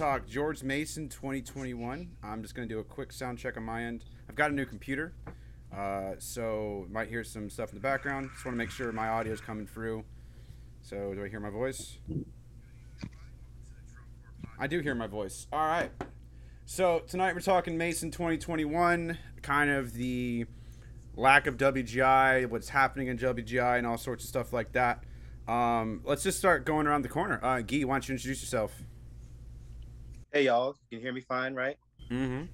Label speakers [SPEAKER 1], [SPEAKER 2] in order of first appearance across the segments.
[SPEAKER 1] talk George Mason 2021. I'm just going to do a quick sound check on my end. I've got a new computer, uh, so might hear some stuff in the background. Just want to make sure my audio is coming through. So, do I hear my voice? I do hear my voice. All right. So, tonight we're talking Mason 2021, kind of the lack of WGI, what's happening in WGI, and all sorts of stuff like that. Um, let's just start going around the corner. Uh, Guy, why don't you introduce yourself?
[SPEAKER 2] Hey y'all, you can hear me fine, right?
[SPEAKER 1] Mm-hmm.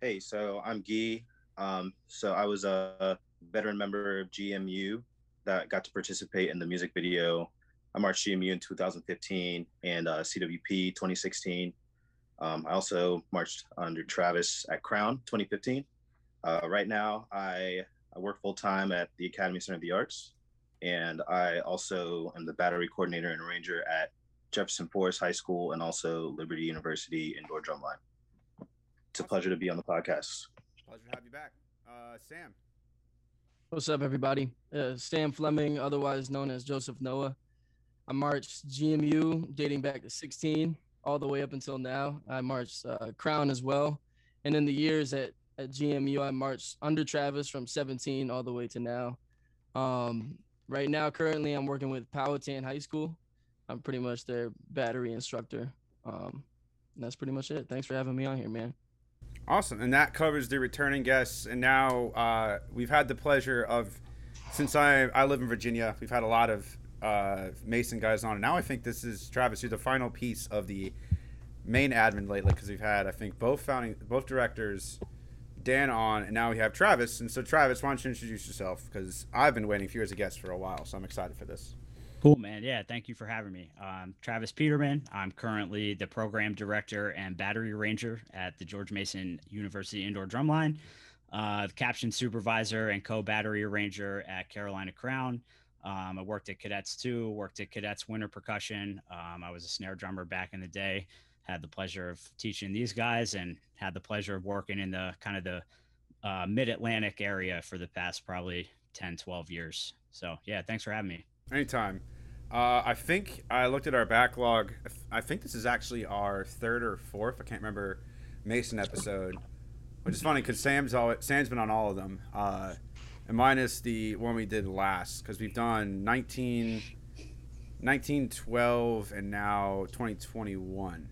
[SPEAKER 2] Hey, so I'm Guy. Um, so I was a veteran member of GMU that got to participate in the music video. I marched GMU in 2015 and uh, CWP 2016. Um, I also marched under Travis at Crown 2015. Uh, right now, I, I work full time at the Academy Center of the Arts and I also am the battery coordinator and arranger at Jefferson Forest High School and also Liberty University indoor drumline. It's a pleasure to be on the podcast.
[SPEAKER 1] Pleasure to have you back, uh, Sam.
[SPEAKER 3] What's up, everybody? Uh, Sam Fleming, otherwise known as Joseph Noah. I marched GMU dating back to 16 all the way up until now. I marched uh, Crown as well. And in the years at, at GMU, I marched under Travis from 17 all the way to now. Um, right now, currently, I'm working with Powhatan High School. I'm pretty much their battery instructor. Um, that's pretty much it. Thanks for having me on here, man.
[SPEAKER 1] Awesome, and that covers the returning guests. And now uh, we've had the pleasure of, since I I live in Virginia, we've had a lot of uh, Mason guys on. And now I think this is Travis. You're the final piece of the main admin lately because we've had I think both founding both directors Dan on, and now we have Travis. And so, Travis, why don't you introduce yourself? Because I've been waiting for you as a guest for a while, so I'm excited for this.
[SPEAKER 4] Cool, man. Yeah, thank you for having me. Um, Travis Peterman. I'm currently the program director and battery arranger at the George Mason University Indoor Drumline, uh, the caption supervisor and co battery arranger at Carolina Crown. Um, I worked at Cadets too, worked at Cadets Winter Percussion. Um, I was a snare drummer back in the day had the pleasure of teaching these guys and had the pleasure of working in the kind of the uh, mid-atlantic area for the past probably 10 12 years so yeah thanks for having me
[SPEAKER 1] anytime uh, i think i looked at our backlog i think this is actually our third or fourth i can't remember mason episode which is funny because sam's always, sam's been on all of them uh, and minus the one we did last because we've done 19 1912 and now 2021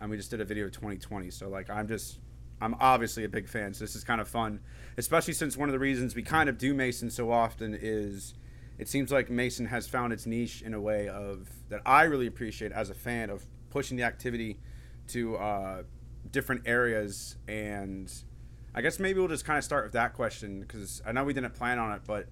[SPEAKER 1] and we just did a video of 2020. So like I'm just I'm obviously a big fan. So this is kind of fun, especially since one of the reasons we kind of do Mason so often is it seems like Mason has found its niche in a way of that I really appreciate as a fan of pushing the activity to uh, different areas. And I guess maybe we'll just kind of start with that question because I know we didn't plan on it, but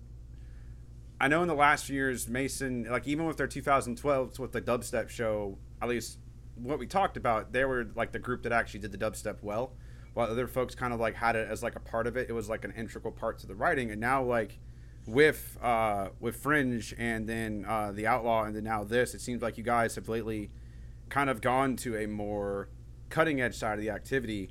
[SPEAKER 1] I know in the last years, Mason, like even with their 2012 with the dubstep show, at least what we talked about, they were like the group that actually did the dubstep well, while other folks kind of like had it as like a part of it. It was like an integral part to the writing, and now like with uh, with Fringe and then uh, the Outlaw and then now this, it seems like you guys have lately kind of gone to a more cutting edge side of the activity.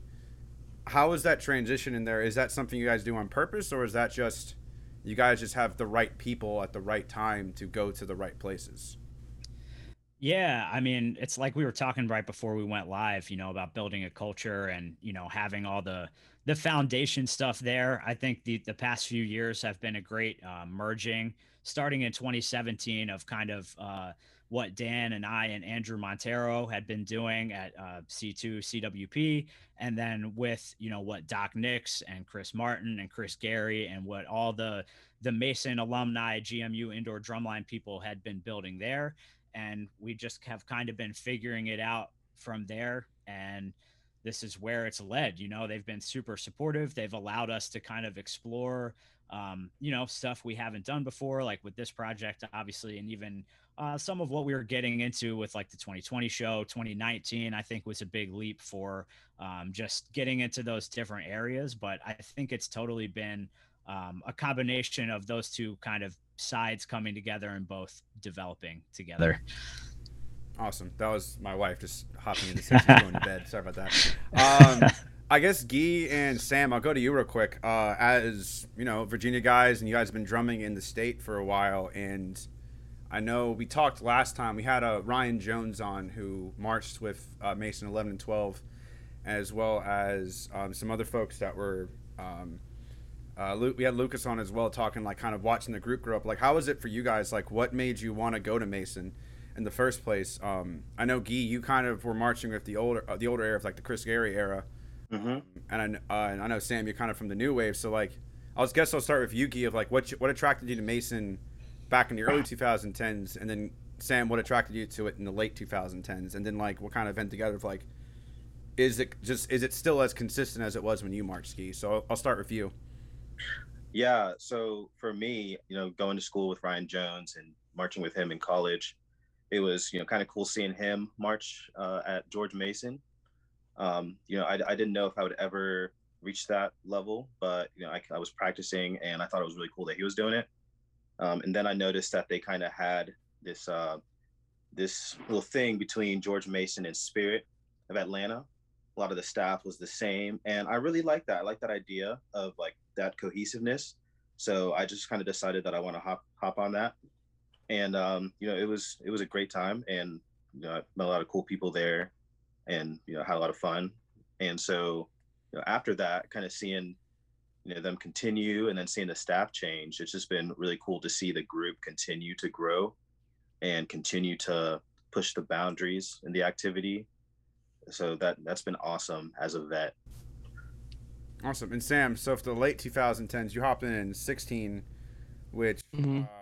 [SPEAKER 1] How is that transition in there? Is that something you guys do on purpose, or is that just you guys just have the right people at the right time to go to the right places?
[SPEAKER 4] Yeah, I mean, it's like we were talking right before we went live, you know, about building a culture and, you know, having all the the foundation stuff there. I think the the past few years have been a great uh, merging, starting in 2017 of kind of uh, what Dan and I and Andrew Montero had been doing at uh, C2 CWP, and then with you know what Doc Nix and Chris Martin and Chris Gary and what all the the Mason alumni GMU indoor drumline people had been building there and we just have kind of been figuring it out from there and this is where it's led you know they've been super supportive they've allowed us to kind of explore um, you know stuff we haven't done before like with this project obviously and even uh, some of what we were getting into with like the 2020 show 2019 i think was a big leap for um, just getting into those different areas but i think it's totally been um, a combination of those two kind of sides coming together and both developing together.
[SPEAKER 1] Awesome. That was my wife just hopping into the going to bed. Sorry about that. Um, I guess Guy and Sam, I'll go to you real quick. Uh, as you know, Virginia guys, and you guys have been drumming in the state for a while, and I know we talked last time. We had a uh, Ryan Jones on who marched with uh, Mason 11 and 12, as well as um, some other folks that were. Um, uh, we had Lucas on as well, talking like kind of watching the group grow up. Like, how was it for you guys? Like, what made you want to go to Mason in the first place? Um, I know Gee, you kind of were marching with the older uh, the older era, of like the Chris Gary era, mm-hmm. and I, uh, and I know Sam, you're kind of from the new wave. So like, I was guess I'll start with Yuki of like what what attracted you to Mason back in the early 2010s, and then Sam, what attracted you to it in the late 2010s, and then like what kind of event together of like, is it just is it still as consistent as it was when you marched ski? So I'll start with you.
[SPEAKER 2] Yeah, so for me, you know, going to school with Ryan Jones and marching with him in college, it was you know kind of cool seeing him march uh, at George Mason. Um, you know, I, I didn't know if I would ever reach that level, but you know, I, I was practicing and I thought it was really cool that he was doing it. Um, and then I noticed that they kind of had this uh, this little thing between George Mason and Spirit of Atlanta. A lot of the staff was the same, and I really like that. I like that idea of like that cohesiveness. So I just kind of decided that I want to hop hop on that, and um, you know, it was it was a great time, and you know, I met a lot of cool people there, and you know, had a lot of fun. And so, you know, after that, kind of seeing you know them continue and then seeing the staff change it's just been really cool to see the group continue to grow and continue to push the boundaries in the activity so that that's been awesome as a vet
[SPEAKER 1] awesome and sam so for the late 2010s you hopped in in 16 which mm-hmm. uh,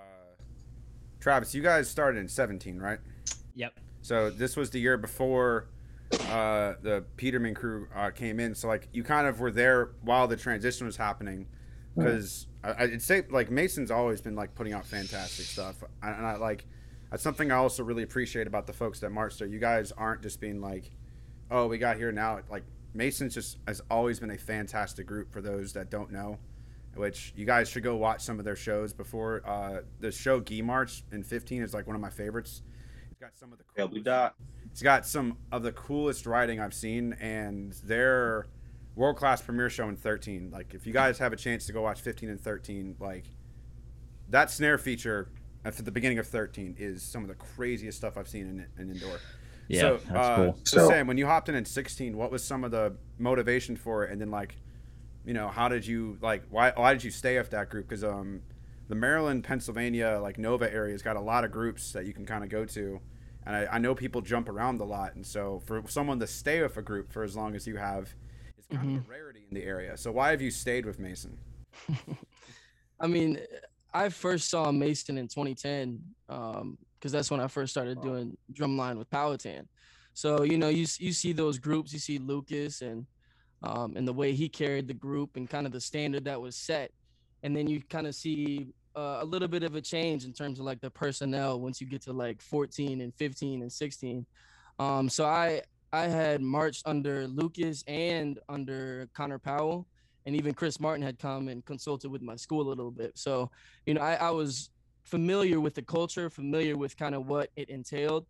[SPEAKER 1] travis you guys started in 17 right
[SPEAKER 4] yep
[SPEAKER 1] so this was the year before uh, the Peterman crew uh, came in. So like you kind of were there while the transition was happening, because I, I'd say like Mason's always been like putting out fantastic stuff, and I like that's something I also really appreciate about the folks that march there. You guys aren't just being like, oh, we got here now. Like Mason's just has always been a fantastic group for those that don't know. Which you guys should go watch some of their shows before. Uh, the show Gee March in 15 is like one of my favorites. It's got some of the
[SPEAKER 2] coolest, yeah,
[SPEAKER 1] it's got some of the coolest writing I've seen, and their world class premiere show in 13. Like, if you guys have a chance to go watch 15 and 13, like that snare feature at the beginning of 13 is some of the craziest stuff I've seen in, in indoor.
[SPEAKER 4] Yeah, so, that's uh, cool.
[SPEAKER 1] So, so, Sam, when you hopped in in 16, what was some of the motivation for it? And then, like, you know, how did you like? Why why did you stay with that group? Because um, the Maryland, Pennsylvania, like Nova area's got a lot of groups that you can kind of go to and I, I, know people jump around a lot, and so for someone to stay with a group for as long as you have, it's kind mm-hmm. of a rarity in the area. So why have you stayed with Mason?
[SPEAKER 3] I mean, I first saw Mason in 2010 because um, that's when I first started doing drumline with Powhatan. So you know, you you see those groups, you see Lucas and um, and the way he carried the group and kind of the standard that was set, and then you kind of see uh, a little bit of a change in terms of like the personnel once you get to like 14 and 15 and 16. Um, so I I had marched under Lucas and under Connor Powell, and even Chris Martin had come and consulted with my school a little bit. So you know I, I was familiar with the culture, familiar with kind of what it entailed.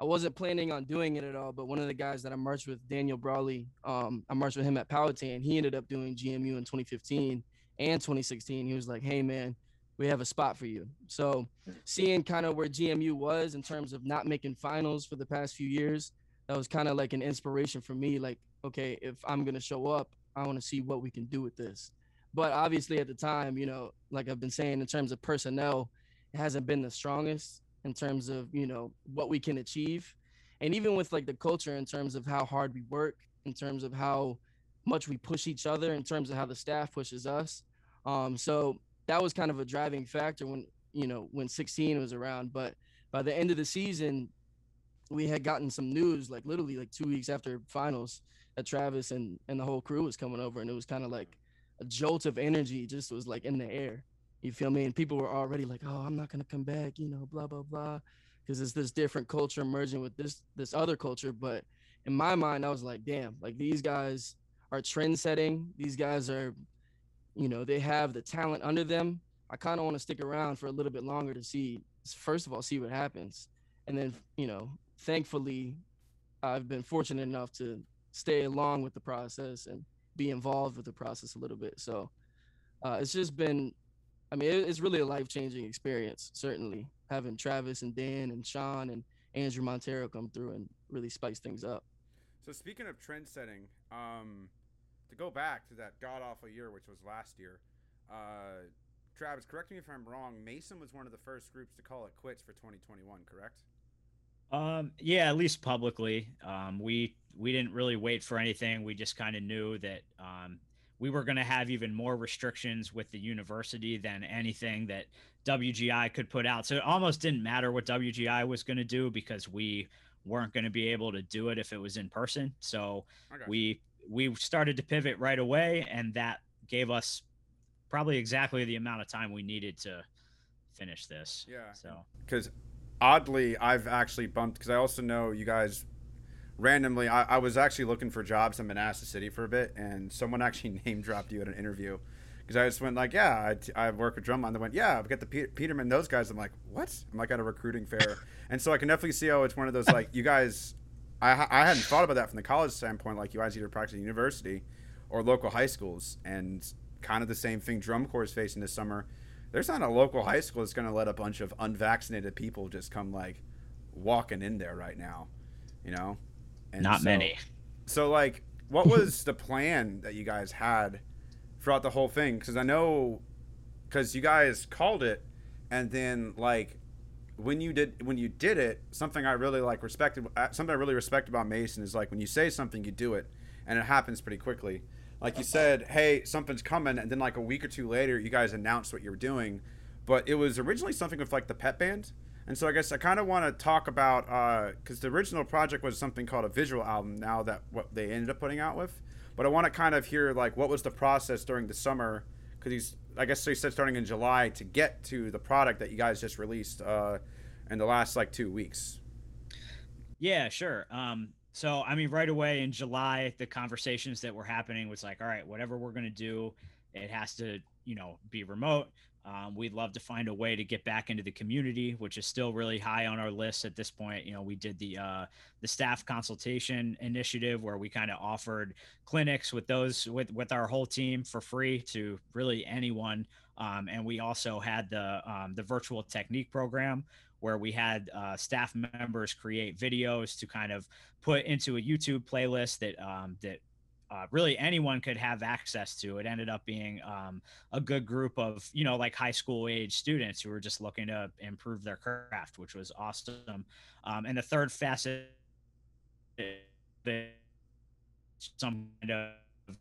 [SPEAKER 3] I wasn't planning on doing it at all, but one of the guys that I marched with, Daniel Brawley, um, I marched with him at Powhatan. He ended up doing GMU in 2015 and 2016. He was like, "Hey man." we have a spot for you. So seeing kind of where GMU was in terms of not making finals for the past few years, that was kind of like an inspiration for me. Like, okay, if I'm gonna show up, I want to see what we can do with this. But obviously at the time, you know, like I've been saying in terms of personnel, it hasn't been the strongest in terms of, you know, what we can achieve. And even with like the culture in terms of how hard we work, in terms of how much we push each other, in terms of how the staff pushes us. Um, so that was kind of a driving factor when you know when 16 was around. But by the end of the season, we had gotten some news like literally like two weeks after finals that Travis and and the whole crew was coming over, and it was kind of like a jolt of energy just was like in the air. You feel me? And people were already like, "Oh, I'm not gonna come back," you know, blah blah blah, because it's this different culture merging with this this other culture. But in my mind, I was like, "Damn! Like these guys are trend setting. These guys are you know, they have the talent under them. I kind of want to stick around for a little bit longer to see, first of all, see what happens. And then, you know, thankfully, I've been fortunate enough to stay along with the process and be involved with the process a little bit. So uh, it's just been, I mean, it's really a life changing experience, certainly. having Travis and Dan and Sean and Andrew Montero come through and really spice things up.
[SPEAKER 1] So speaking of trend setting, um, to go back to that god awful year, which was last year, uh, Travis, correct me if I'm wrong. Mason was one of the first groups to call it quits for 2021, correct?
[SPEAKER 4] Um, yeah, at least publicly. Um, we we didn't really wait for anything. We just kind of knew that um, we were going to have even more restrictions with the university than anything that WGI could put out. So it almost didn't matter what WGI was going to do because we weren't going to be able to do it if it was in person. So
[SPEAKER 1] Okay.
[SPEAKER 4] we we started to pivot right away, and that gave us probably exactly the amount of time we needed to finish this.
[SPEAKER 1] Yeah.
[SPEAKER 4] So
[SPEAKER 1] because oddly i've actually bumped because i also know you guys randomly I, I was actually looking for jobs in manassas city for a bit and someone actually name dropped you at an interview. Because i just went like yeah I work with drumline. They went yeah i've got the Pe- peterman those guys i'm like what? I'm like at a recruiting fair. And so i can definitely see how it's one of those like you guys I, I hadn't thought about that from the college standpoint like you guys either practice at university or local high schools and kind of the same thing drum corps is facing this summer. There's not a local high school that's going to let a bunch of unvaccinated people just come like walking in there right now, you know? And
[SPEAKER 4] not
[SPEAKER 1] so-
[SPEAKER 4] many.
[SPEAKER 1] So like, what was the plan that you guys had throughout the whole thing? Because I know, because you guys called it, and then like when you did when you did it, something I really like respected. uh, Something I really respect about Mason is like when you say something, you do it, and it happens pretty quickly. Like you said, hey, something's coming, and then like a week or two later, you guys announced what you were doing. But it was originally something with like the pep band, and so I guess I kind of want to talk about because the original project was something called a visual album. Now that what they ended up putting out with, but I want to kind of hear like what was the process during the summer because he's I guess so he said starting in July to get to the product that you guys just released uh, in the last like two weeks.
[SPEAKER 4] Yeah, sure. Um, so I mean, right away in July, the conversations that were happening was like, all right, whatever we're gonna do, it has to, you know, be remote. Um, we'd love to find a way to get back into the community, which is still really high on our list at this point. You know, we did the uh, the staff consultation initiative where we kind of offered clinics with those with with our whole team for free to really anyone, um, and we also had the um, the virtual technique program where we had uh, staff members create videos to kind of put into a YouTube playlist that um, that uh, really anyone could have access to. It ended up being um, a good group of you know like high school age students who were just looking to improve their craft, which was awesome. Um, and the third facet, some kind of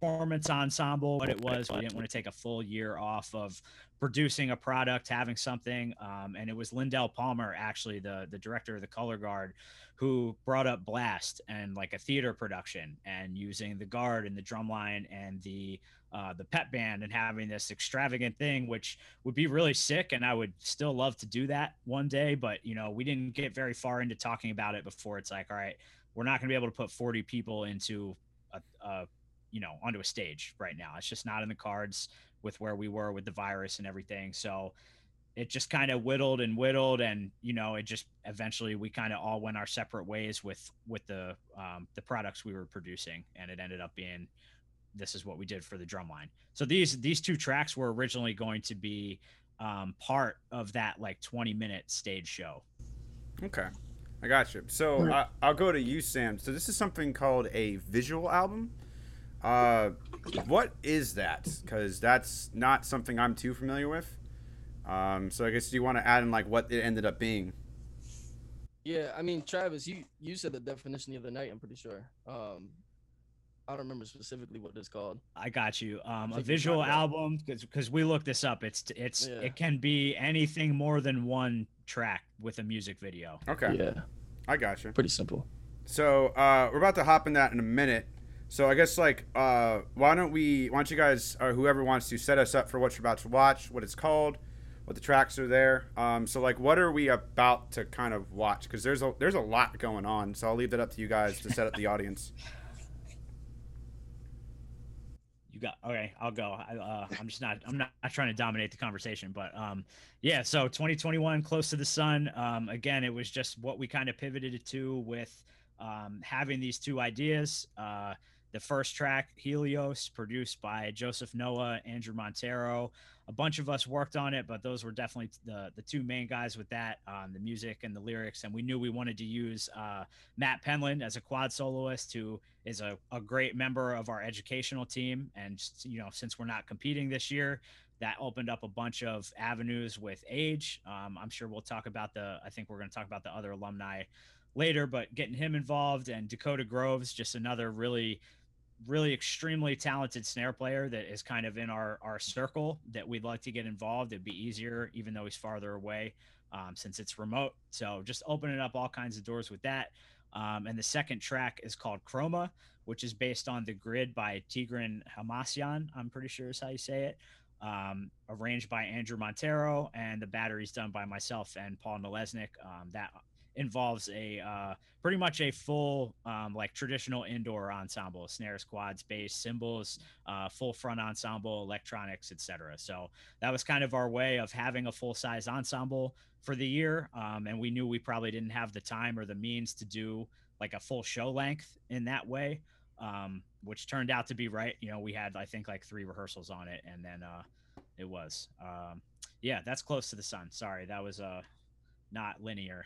[SPEAKER 4] performance ensemble what it was we didn't want to take a full year off of producing a product having something um, and it was lindell palmer actually the the director of the color guard who brought up blast and like a theater production and using the guard and the drum line and the uh, the pep band and having this extravagant thing which would be really sick and i would still love to do that one day but you know we didn't get very far into talking about it before. It's like all right we're not going to be able to put 40 people into a, a you know onto a stage right now. It's just not in the cards with where we were with the virus and everything so it just kind of whittled and whittled and you know it just eventually we kind of all went our separate ways with with the um, the products we were producing and it ended up being this is what we did for the drum line so these these two tracks were originally going to be um, part of that like 20 minute stage show
[SPEAKER 1] Okay, I got you. So I, I'll go to you, Sam. So this is something called a visual album. Uh, what is that? Because that's not something I'm too familiar with. Um, so I guess do you want to add in like what it ended up being.
[SPEAKER 3] Yeah, I mean, Travis, you you said the definition the other night. I'm pretty sure. Um, I don't remember specifically what it's called.
[SPEAKER 4] I got you. Um, a visual album because because we looked this up. It's it's
[SPEAKER 3] Yeah.
[SPEAKER 4] it can be anything more than one track with a music video.
[SPEAKER 1] Okay,
[SPEAKER 3] Yeah,
[SPEAKER 1] I got you.
[SPEAKER 3] pretty simple.
[SPEAKER 1] So uh, we're about to hop in that in a minute. So I guess like uh, why don't we? Why don't you guys or whoever wants to set us up for what you're about to watch, what it's called, what the tracks are there. Um, so like, what are we about to kind of watch? Because there's a there's a lot going on. So I'll leave that up to you guys to set up the audience.
[SPEAKER 4] You got okay. I'll go. I, uh, I'm just not. I'm not, not trying to dominate the conversation, but um, yeah. So 2021, close to the sun. Um, again, it was just what we kind of pivoted to with um, having these two ideas. Uh, the first track, Helios, produced by Joseph Noah, Andrew Montero. A bunch of us worked on it, but those were definitely the the two main guys with that, um, the music and the lyrics. And we knew we wanted to use uh, Matt Penland as a quad soloist, who is a, a great member of our educational team. And just, you know, since we're not competing this year, that opened up a bunch of avenues with age. Um, I'm sure we'll talk about the. I think we're going to talk about the other alumni later, but getting him involved and Dakota Groves, just another really really extremely talented snare player that is kind of in our our circle that we'd like to get involved. It'd be easier, even though he's farther away, um, since it's remote. So just opening up all kinds of doors with that. Um, and the second track is called Chroma, which is based on the grid by Tigran Hamasyan. I'm pretty sure is how you say it. Um, arranged by Andrew Montero, and the batteries done by myself and Paul Nalesnik. Um, that involves a uh, pretty much a full um, like traditional indoor ensemble snares quads bass cymbals uh, full front ensemble electronics etc so that was kind of our way of having a full size ensemble for the year um, and we knew we probably didn't have the time or the means to do like a full show length in that way um, which turned out to be right. You know we had i think like three rehearsals on it and then uh, it was um, yeah that's close to the sun. Sorry that was uh not linear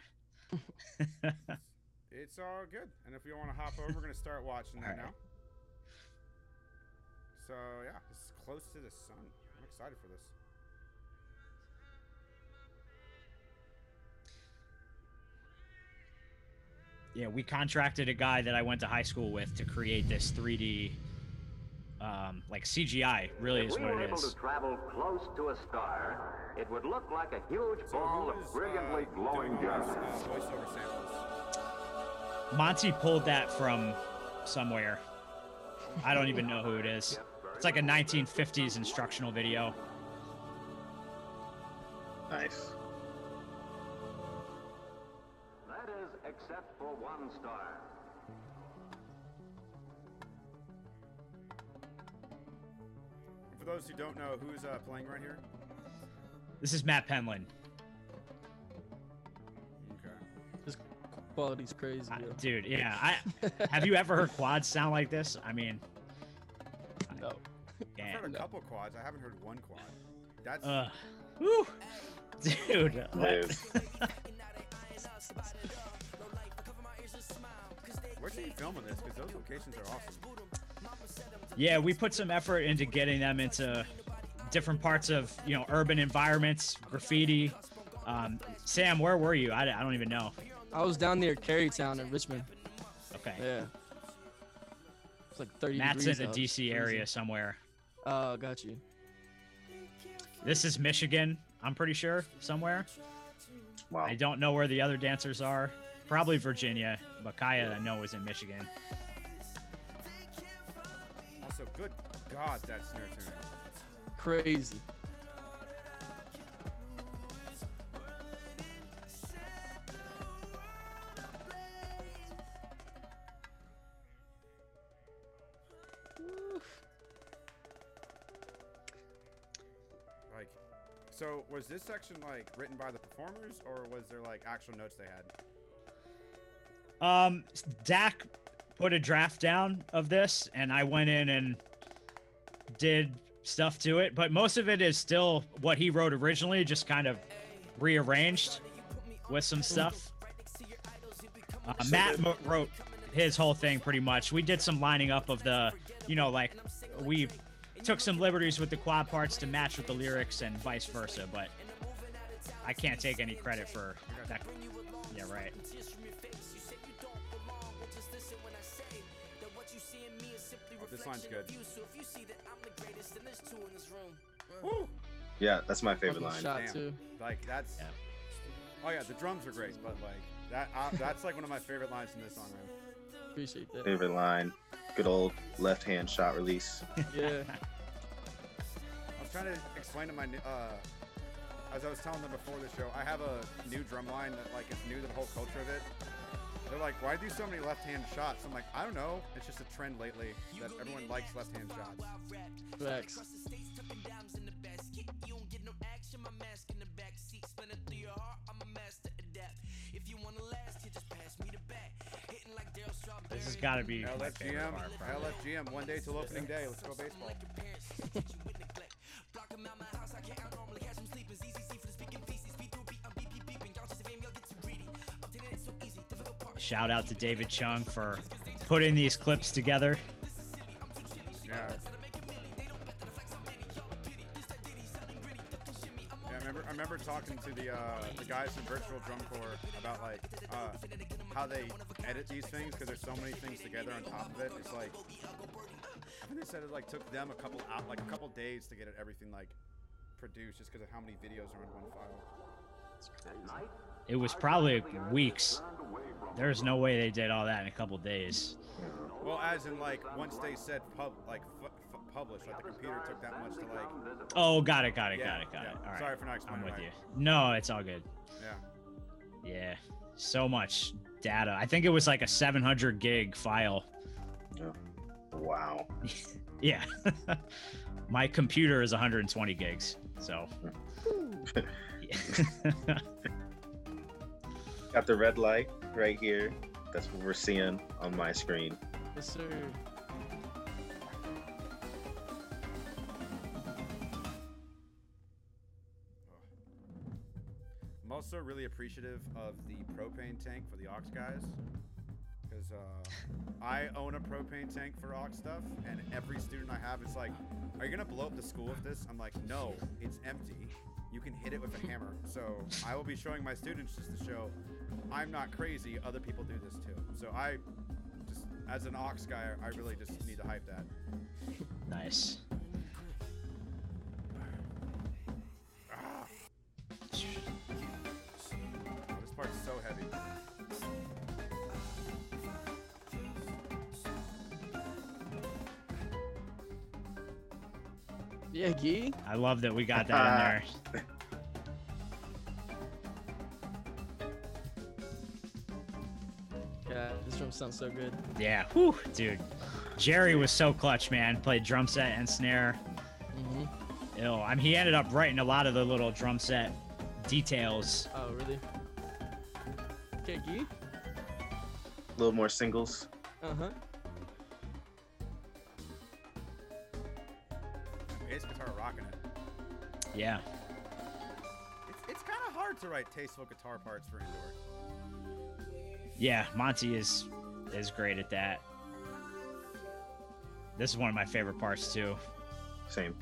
[SPEAKER 1] it's all good. And if you want to hop over, we're going to start watching that
[SPEAKER 4] right.
[SPEAKER 1] now. So, yeah, it's close to the sun. I'm excited for this.
[SPEAKER 4] yeah, we contracted a guy that I went to high school with to create this 3D, um, like CGI. Really
[SPEAKER 5] If
[SPEAKER 4] is
[SPEAKER 5] we
[SPEAKER 4] what
[SPEAKER 5] were
[SPEAKER 4] it
[SPEAKER 5] able to travel close to a star, it would look like a huge
[SPEAKER 1] So,
[SPEAKER 5] ball of brilliantly
[SPEAKER 1] uh,
[SPEAKER 5] glowing
[SPEAKER 1] doing all these,
[SPEAKER 5] gas.
[SPEAKER 1] uh, voiceover samples?
[SPEAKER 4] Monty pulled that from somewhere. I don't even know who it is. It's like a 1950s instructional video.
[SPEAKER 2] Nice.
[SPEAKER 5] That is, except for one star.
[SPEAKER 1] For those who don't know, who's uh, playing right here?
[SPEAKER 4] This is Matt Penland.
[SPEAKER 1] Okay.
[SPEAKER 3] This quality's crazy.
[SPEAKER 4] I-
[SPEAKER 3] yo.
[SPEAKER 4] dude, yeah. I have you ever heard quads sound like this? I mean,
[SPEAKER 3] no.
[SPEAKER 1] I've heard a
[SPEAKER 3] No.
[SPEAKER 1] couple quads. I haven't heard one quad. That's
[SPEAKER 4] Uh, whew. dude.
[SPEAKER 2] Live.
[SPEAKER 1] where's he filming this? Because those locations are awesome.
[SPEAKER 4] Yeah, we put some effort into getting them into different parts of you know urban environments, graffiti. Um, Sam, where were you? I, I don't even know.
[SPEAKER 3] I was down near Carytown in Richmond.
[SPEAKER 4] Okay,
[SPEAKER 3] Yeah. It's like 30
[SPEAKER 4] Matt's in the
[SPEAKER 3] out.
[SPEAKER 4] DC
[SPEAKER 3] Crazy.
[SPEAKER 4] area somewhere.
[SPEAKER 3] Oh, got you.
[SPEAKER 4] This is Michigan. I'm pretty sure somewhere.
[SPEAKER 2] Wow.
[SPEAKER 4] I don't know where the other dancers are. Probably Virginia, but Kaya I know is in Michigan.
[SPEAKER 1] Also, good God, that snare tuning.
[SPEAKER 3] Crazy.
[SPEAKER 1] Like, so was this section like written by the performers, or was there like actual notes they had?
[SPEAKER 4] Um, Dak put a draft down of this, and I went in and did stuff to it. But most of it is still what he wrote originally, just kind of rearranged with some stuff. Uh, Matt mo- wrote his whole thing pretty much. We did some lining up of the, you know, like we took some liberties with the quad parts to match with the lyrics and vice versa. But I can't take any credit for that. Yeah, right.
[SPEAKER 1] This line's good.
[SPEAKER 2] Yeah, that's my favorite
[SPEAKER 3] Fucking
[SPEAKER 2] line.
[SPEAKER 3] shot
[SPEAKER 1] Damn.
[SPEAKER 3] too.
[SPEAKER 1] Like that's.
[SPEAKER 4] Yeah.
[SPEAKER 1] Oh yeah, the drums are great, but like that. Uh, that's like one of my favorite lines in this song, man.
[SPEAKER 3] Appreciate that.
[SPEAKER 2] Favorite line. Good old left hand shot release.
[SPEAKER 3] Yeah.
[SPEAKER 1] I was trying to explain to my, new- uh, as I was telling them before the show, I have a new drum line that like is new to the whole culture of it. They're like, why do so many left-hand shots? I'm like, I don't know. It's just a trend lately that everyone likes left-hand shots.
[SPEAKER 3] Facts.
[SPEAKER 4] This has got to be my favorite
[SPEAKER 1] LFGM,
[SPEAKER 4] part. probably.
[SPEAKER 1] LFGM, one day till opening day. Let's go baseball.
[SPEAKER 4] Shout out to David Chung for putting these clips together.
[SPEAKER 1] Yeah. Yeah, I remember, I remember talking to the uh, the guys from Virtual Drum Corps about like uh, how they edit these things because there's so many things together on top of it. It's like I think they said it like took them a couple out like a couple days to get it everything like produced just because of how many videos are in one file.
[SPEAKER 4] It was probably weeks. There's no way they did all that in a couple days.
[SPEAKER 1] Well, as in like once they said pub like f- f- publish, like the computer took that much to like
[SPEAKER 4] Oh, got it, got it,
[SPEAKER 1] Yeah,
[SPEAKER 4] got it, got
[SPEAKER 1] yeah.
[SPEAKER 4] it. All right.
[SPEAKER 1] Sorry for not explaining.
[SPEAKER 4] I'm with
[SPEAKER 1] right.
[SPEAKER 4] you. No, it's all good.
[SPEAKER 1] yeah.
[SPEAKER 4] Yeah, so much data. I think it was like a 700 gig file.
[SPEAKER 2] Wow.
[SPEAKER 4] Yeah. My computer is 120 gigs. So.
[SPEAKER 2] Got the red light right here. That's what we're seeing on my screen.
[SPEAKER 3] Yes, sir.
[SPEAKER 1] I'm also really appreciative of the propane tank for the Aux guys. Because uh, I own a propane tank for Aux stuff, and every student I have is like, Are you going to blow up the school with this? I'm like, No, it's empty. You can hit it with a hammer. So I will be showing my students just to show I'm not crazy. Other people do this too. So I just, as an Aux guy, I really just need to hype that.
[SPEAKER 4] nice.
[SPEAKER 1] Ah. This part's so heavy.
[SPEAKER 3] Yeah, Gee.
[SPEAKER 4] I love that we got that in there.
[SPEAKER 3] Sounds so good.
[SPEAKER 4] Yeah. Whew, dude. Jerry was so clutch, man. Played drum set and snare.
[SPEAKER 3] hmm
[SPEAKER 4] Ill. I mean, he ended up writing a lot of the little drum set details.
[SPEAKER 3] Oh, really? Okay, Gee.
[SPEAKER 2] A little more singles.
[SPEAKER 3] Uh huh.
[SPEAKER 1] Bass guitar rocking it.
[SPEAKER 4] Yeah.
[SPEAKER 1] It's, it's kind of hard to write tasteful guitar parts for indoor.
[SPEAKER 4] Yeah, Monty is is great at that. This is one of my favorite parts too.
[SPEAKER 2] Same.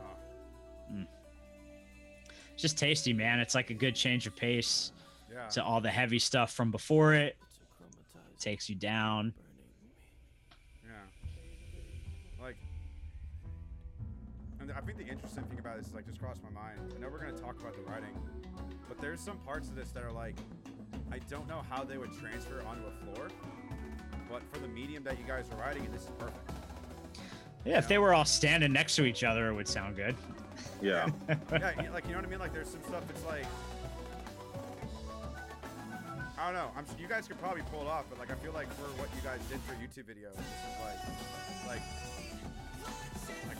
[SPEAKER 1] Oh,
[SPEAKER 4] just tasty, man. It's like a good change of pace
[SPEAKER 1] yeah.
[SPEAKER 4] to all the heavy stuff from before it. Takes you down.
[SPEAKER 1] Yeah. Like, and I think the interesting thing about this is like just crossed my mind. I know we're gonna talk about the writing, but there's some parts of this that are like, I don't know how they would transfer onto a floor, but for the medium that you guys are writing in, this is perfect.
[SPEAKER 4] Yeah, if they were all standing next to each other, it would sound good.
[SPEAKER 2] Yeah.
[SPEAKER 1] yeah, like you know what I mean. Like there's some stuff that's like, I don't know. I'm you guys could probably pull it off, but like I feel like for what you guys did for YouTube videos, this is like, like, like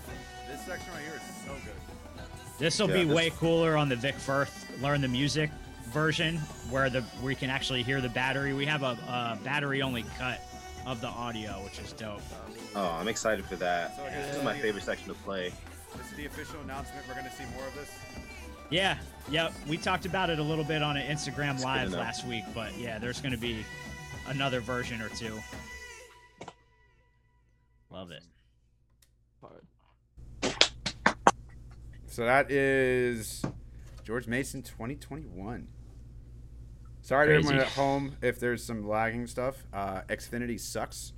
[SPEAKER 1] this section right here is so good.
[SPEAKER 4] This will
[SPEAKER 2] Yeah,
[SPEAKER 4] be
[SPEAKER 2] this-
[SPEAKER 4] way cooler on the Vic Firth Learn the Music version, where the we can actually hear the battery. We have a, a battery only cut of the audio, which is dope.
[SPEAKER 2] Oh, I'm excited for that.
[SPEAKER 1] So here's
[SPEAKER 2] This is my favorite section to play.
[SPEAKER 1] This is the official announcement. We're gonna see more of this.
[SPEAKER 4] Yeah, yep. We talked about it a little bit on an Instagram
[SPEAKER 2] good
[SPEAKER 4] live last week, but yeah, there's going to be another version or two. Love it.
[SPEAKER 1] So that is George Mason 2021. Sorry to everyone at home if there's some lagging stuff. Uh, Xfinity sucks,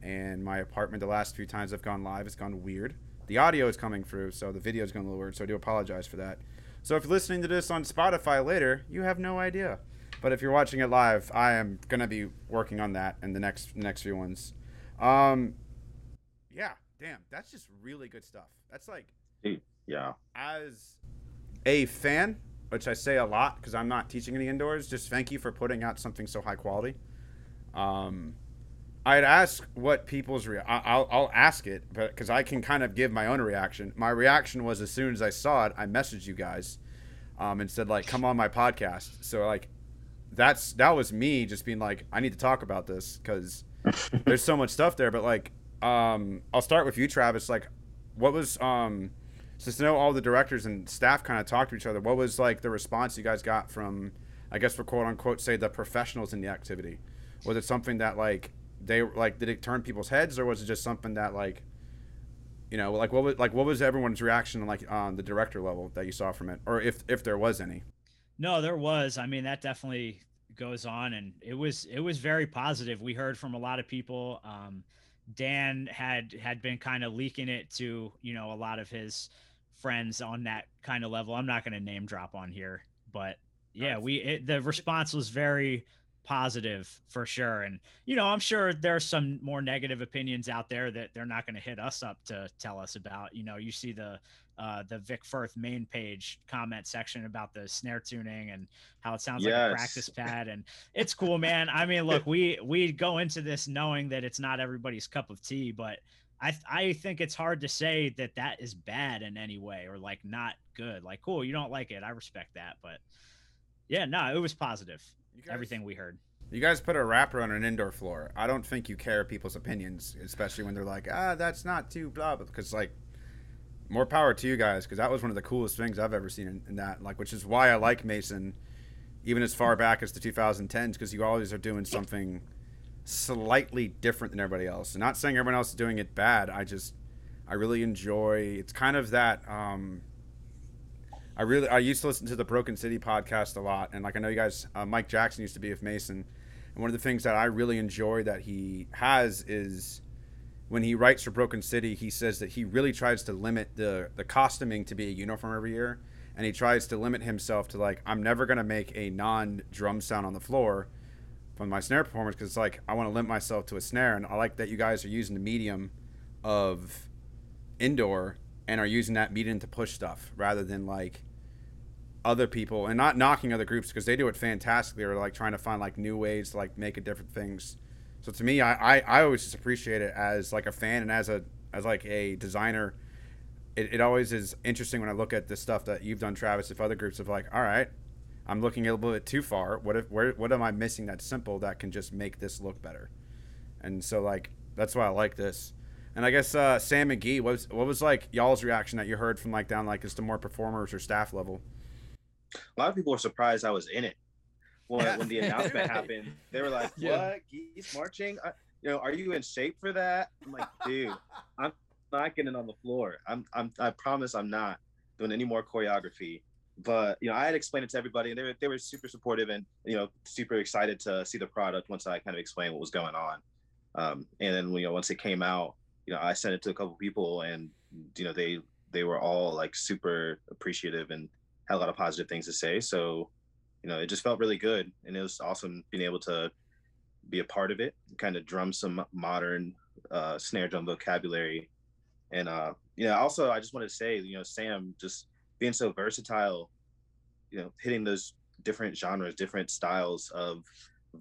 [SPEAKER 1] and my apartment the last few times I've gone live has gone weird. The audio is coming through, so the video is going a little weird. So I do apologize for that. So if you're listening to this on Spotify later, you have no idea. But if you're watching it live, I am gonna be working on that in the next next few ones. Um, yeah, damn, that's just really good stuff. That's like
[SPEAKER 2] Yeah.
[SPEAKER 1] as a fan, which I say a lot because I'm not teaching any indoors, just thank you for putting out something so high quality. Um, I'd ask what people's I- I'll I'll ask it, but because I can kind of give my own reaction. My reaction was as soon as I saw it, I messaged you guys, um, and said like, "Come on my podcast." So like, that's that was me just being like, I need to talk about this because there's so much stuff there. But like, um, I'll start with you, Travis. Like, what was um, since I know all the directors and staff kind of talked to each other. What was like the response you guys got from, I guess for quote unquote, say the professionals in the activity? Was it something that like they like did it turn people's heads or was it just something that like you know like what was like what was everyone's reaction like on the director level that you saw from it or if if there was any
[SPEAKER 4] No, there was. I mean, that definitely goes on, and it was it was very positive. We heard from a lot of people. Um, Dan had had been kind of leaking it to you know a lot of his friends on that kind of level. I'm not going to name drop on here, but yeah, we it, the response was very positive for sure. And you know, I'm sure there's some more negative opinions out there that they're not going to hit us up to tell us about. You know, you see the uh, the Vic Firth main page comment section about the snare tuning and how it sounds like a practice pad, and it's cool, man. I mean, look, we we go into this knowing that it's not everybody's cup of tea, but I I think it's hard to say that that is bad in any way or like not good. Like, cool, you don't like it, I respect that, but yeah, no, it was positive.
[SPEAKER 1] Guys-
[SPEAKER 4] Everything we heard.
[SPEAKER 1] You guys put a rapper on an indoor floor. I don't think you care people's opinions, especially when they're like, ah, that's not too blah. Because like, more power to you guys, because that was one of the coolest things I've ever seen in, in that. Like, which is why I like Mason, even as far back as the 2010s, because you always are doing something slightly different than everybody else. not saying everyone else is doing it bad. I just, I really enjoy. It's kind of that. um I really I used to listen to the Broken City podcast a lot, and like I know you guys, uh, Mike Jackson used to be with Mason, and one of the things that I really enjoy that he has is when he writes for Broken City, he says that he really tries to limit the the costuming to be a uniform every year, and he tries to limit himself to like I'm never gonna make a non drum sound on the floor from my snare performance because it's like I want to limit myself to a snare, and I like that you guys are using the medium of indoor and are using that medium to push stuff rather than like other people and not knocking other groups because they do it fantastically or like trying to find like new ways to like make it different things. So to me I, I i always just appreciate it as like a fan and as a as like a designer. It, it always is interesting when i look at the stuff that you've done travis if other groups have like all right i'm looking a little bit too far. What if where what am i missing that's simple that can just make this look better? And so like that's why i like this. And I guess uh, Sam McGee, what was what was like y'all's reaction that you heard from like down like as to more performers or staff level?
[SPEAKER 2] A lot of people were surprised I was in it when, when the announcement happened. They were like, "What?
[SPEAKER 3] Yeah.
[SPEAKER 2] Geese marching? I, you know, are you in shape for that?" I'm like, "Dude, I'm not getting on the floor. I'm, I'm, I promise, I'm not doing any more choreography." But you know, I had explained it to everybody, and they were they were super supportive and you know super excited to see the product once I kind of explained what was going on. Um, and then you know once it came out, you know, I sent it to a couple people, and you know they they were all like super appreciative and had a lot of positive things to say. So, you know, it just felt really good, and it was awesome being able to be a part of it, kind of drum some modern uh, snare drum vocabulary, and uh, you know, also I just wanted to say, you know, Sam just being so versatile, you know, hitting those different genres, different styles of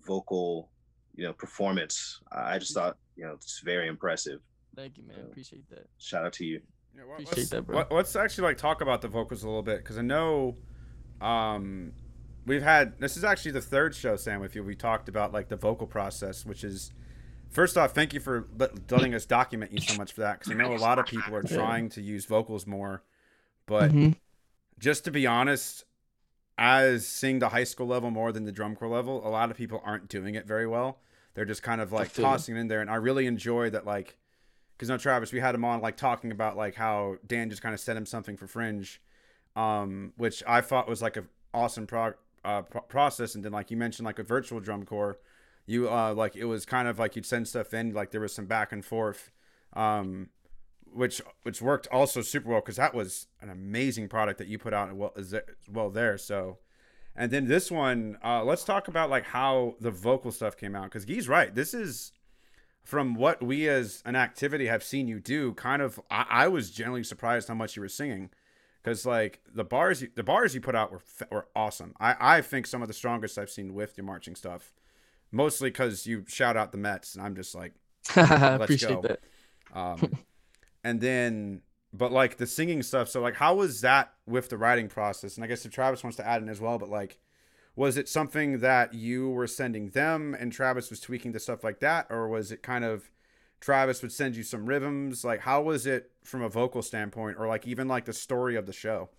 [SPEAKER 2] vocal, you know, performance. I I just thought, you know, it's very impressive.
[SPEAKER 3] Thank you, man. Appreciate that.
[SPEAKER 2] Shout out to you.
[SPEAKER 1] Yeah, what-
[SPEAKER 3] Appreciate
[SPEAKER 1] let's,
[SPEAKER 3] that, bro.
[SPEAKER 1] let's actually like talk about the vocals a little bit because I know um, we've had this is actually the third show, Sam, with you. We talked about like the vocal process, which is first off, thank you for letting us document you so much for that because I know a lot of people are trying to use vocals more, but
[SPEAKER 3] Mhm.
[SPEAKER 1] just to be honest, as seeing the high school level more than the drum corps level, a lot of people aren't doing it very well. They're just kind of like tossing it in there, and I really enjoy that. Like, because no, Travis, we had him on like talking about like how Dan just kind of sent him something for Fringe, um, which I thought was like a awesome prog- uh, pro- process. And then like you mentioned like a virtual drum corps, you uh like it was kind of like you'd send stuff in, like there was some back and forth, um, which which worked also super well because that was an amazing product that you put out well well there. So, and then this one, uh, let's talk about like how the vocal stuff came out because Guy's right. This is from what we as an activity have seen you do. Kind of, I, I was generally surprised how much you were singing because like the bars you, the bars you put out were were awesome. I I think some of the strongest I've seen with your marching stuff. mostly because you shout out the Mets, and I'm just like, let's
[SPEAKER 3] Appreciate
[SPEAKER 1] go.
[SPEAKER 3] that.
[SPEAKER 1] Um, and then, but like the singing stuff. So like, how was that with the writing process? And I guess if Travis wants to add in as well, but like, was it something that you were sending them and Travis was tweaking the stuff like that, or was it kind of Travis would send you some rhythms? Like, how was it from a vocal standpoint, or like even like the story of the show?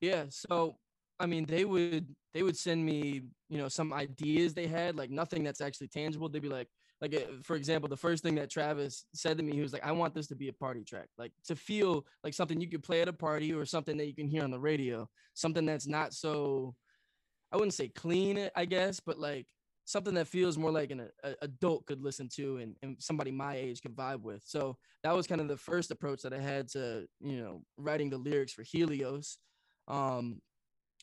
[SPEAKER 3] Yeah, so I mean, they would they would send me, you know, some ideas they had, like nothing that's actually tangible. They'd be like, like uh, for example, the first thing that Travis said to me, he was like, "I want this to be a party track, like to feel like something you could play at a party or something that you can hear on the radio, something that's not so, I wouldn't say clean, I guess, but like something that feels more like an a, adult could listen to and, and somebody my age could vibe with. So that was kind of the first approach that I had to, you know, writing the lyrics for Helios. Um,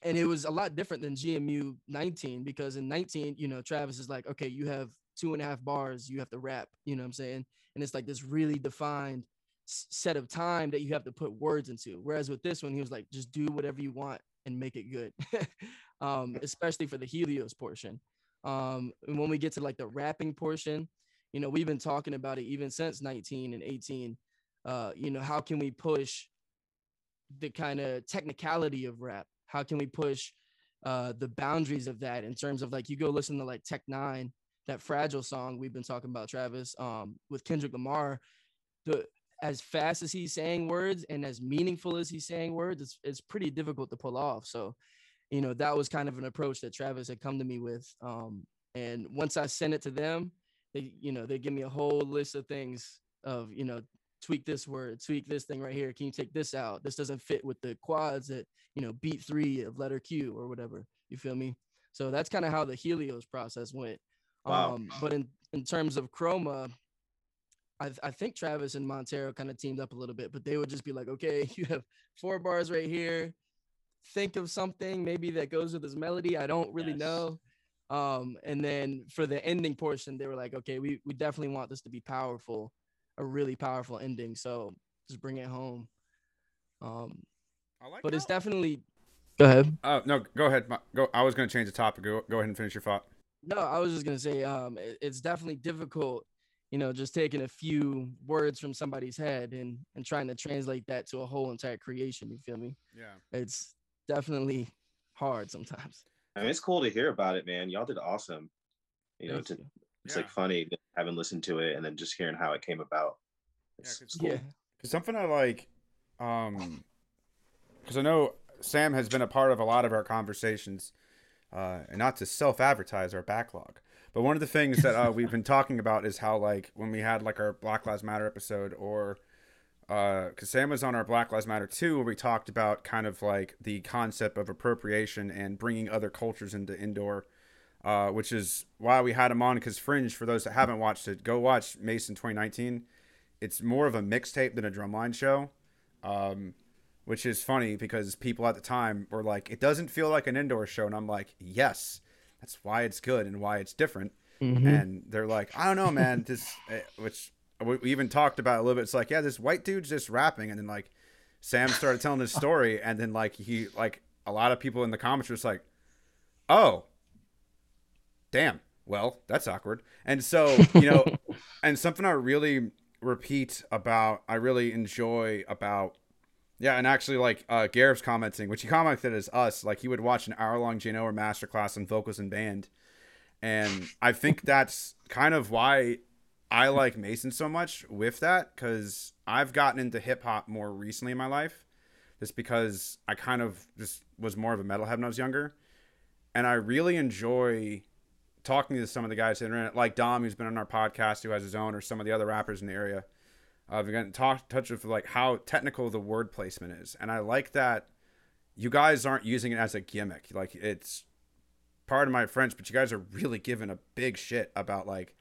[SPEAKER 3] and it was a lot different than GMU 19 because in 19, you know, Travis is like, okay, you have two and a half bars, you have to rap, you know what I'm saying? And it's like this really defined set of time that you have to put words into. Whereas with this one, he was like, just do whatever you want and make it good, um, especially for the Helios portion. Um, and when we get to like the rapping portion, you know, we've been talking about it even since 19 and 18. Uh, you know, how can we push the kind of technicality of rap? How can we push uh, the boundaries of that in terms of like you go listen to like Tech N9ne, that fragile song we've been talking about, Travis, um, with Kendrick Lamar. The as fast as he's saying words and as meaningful as he's saying words, it's it's pretty difficult to pull off. So, you know, that was kind of an approach that Travis had come to me with. Um, and once I sent it to them, they, you know, they give me a whole list of things of, you know, tweak this word, tweak this thing right here. Can you take this out? This doesn't fit with the quads at, you know, beat three of letter Q or whatever. You feel me? So that's kind of how the Helios process went.
[SPEAKER 2] Wow.
[SPEAKER 3] Um, but in, in terms of Chroma, I, I think Travis and Montero kind of teamed up a little bit, but they would just be like, okay, you have four bars right here. Think of something maybe that goes with this melody. I don't really
[SPEAKER 4] Yes.
[SPEAKER 3] know. Um, and then for the ending portion, they were like, okay, we, we definitely want this to be powerful, a really powerful ending. So just bring it home. Um,
[SPEAKER 1] I like
[SPEAKER 3] but it's definitely. Go ahead.
[SPEAKER 1] Oh no, go ahead. Go. I was going to change the topic. Go, go ahead and finish your thought.
[SPEAKER 3] No, I was just gonna say, um, it- it's definitely difficult, you know, just taking a few words from somebody's head and and trying to translate that to a whole entire creation. You feel me?
[SPEAKER 1] Yeah.
[SPEAKER 3] It's definitely hard sometimes.
[SPEAKER 2] I mean, it's cool to hear about it, man. Y'all did awesome. You know,
[SPEAKER 3] Thank
[SPEAKER 2] to,
[SPEAKER 3] you.
[SPEAKER 2] it's
[SPEAKER 1] Yeah.
[SPEAKER 2] like funny having listened to it and then just hearing how it came about. It's,
[SPEAKER 1] 'cause-
[SPEAKER 2] it's cool.
[SPEAKER 3] Yeah.
[SPEAKER 1] Cause something I like, um, because I know Sam has been a part of a lot of our conversations, uh, and not to self-advertise our backlog, but one of the things that uh, we've been talking about is how like when we had like our Black Lives Matter episode, or because Sam was on our Black Lives Matter too, where we talked about kind of like the concept of appropriation and bringing other cultures into indoor. Uh, which is why we had him on because Fringe, for those that haven't watched it, go watch Mason 2019 it's more of a mixtape than a drumline show, um, which is funny because people at the time were like, "It doesn't feel like an indoor show," and I'm like, "Yes, that's why it's good and why it's different."
[SPEAKER 3] Mhm.
[SPEAKER 1] And they're like, "I don't know, man." This, eh, which we we even talked about a little bit. It's like, yeah, this white dude's just rapping, and then like Sam started telling his story, and then like he like a lot of people in the comments were just like, "Oh, damn." Well, that's awkward. And so, you know, and something I really repeat about, I really enjoy about, yeah, and actually, like uh, Garrett's commenting, which he commented as us, like he would watch an hour long Jane Ower masterclass on vocals and band, and I think that's kind of why I like Mason so much with that because I've gotten into hip hop more recently in my life, just because I kind of just was more of a metalhead when I was younger, and I really enjoy talking to some of the guys on the internet, like Dom, who's been on our podcast, who has his own, or some of the other rappers in the area. Uh, we've gotten talk, touch with like how technical the word placement is, and I like that you guys aren't using it as a gimmick. Like it's part of my French, but you guys are really giving a big shit about like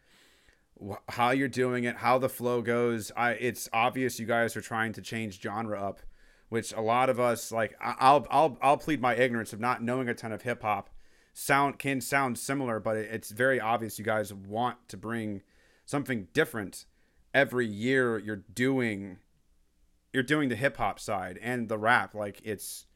[SPEAKER 1] wh- how you're doing it, how the flow goes. I it's obvious you guys are trying to change genre up, which a lot of us like. I- I'll I'll I'll plead my ignorance of not knowing a ton of hip hop sound can sound similar, but it- it's very obvious you guys want to bring something different every year. You're doing you're doing the hip hop side and the rap. Like it's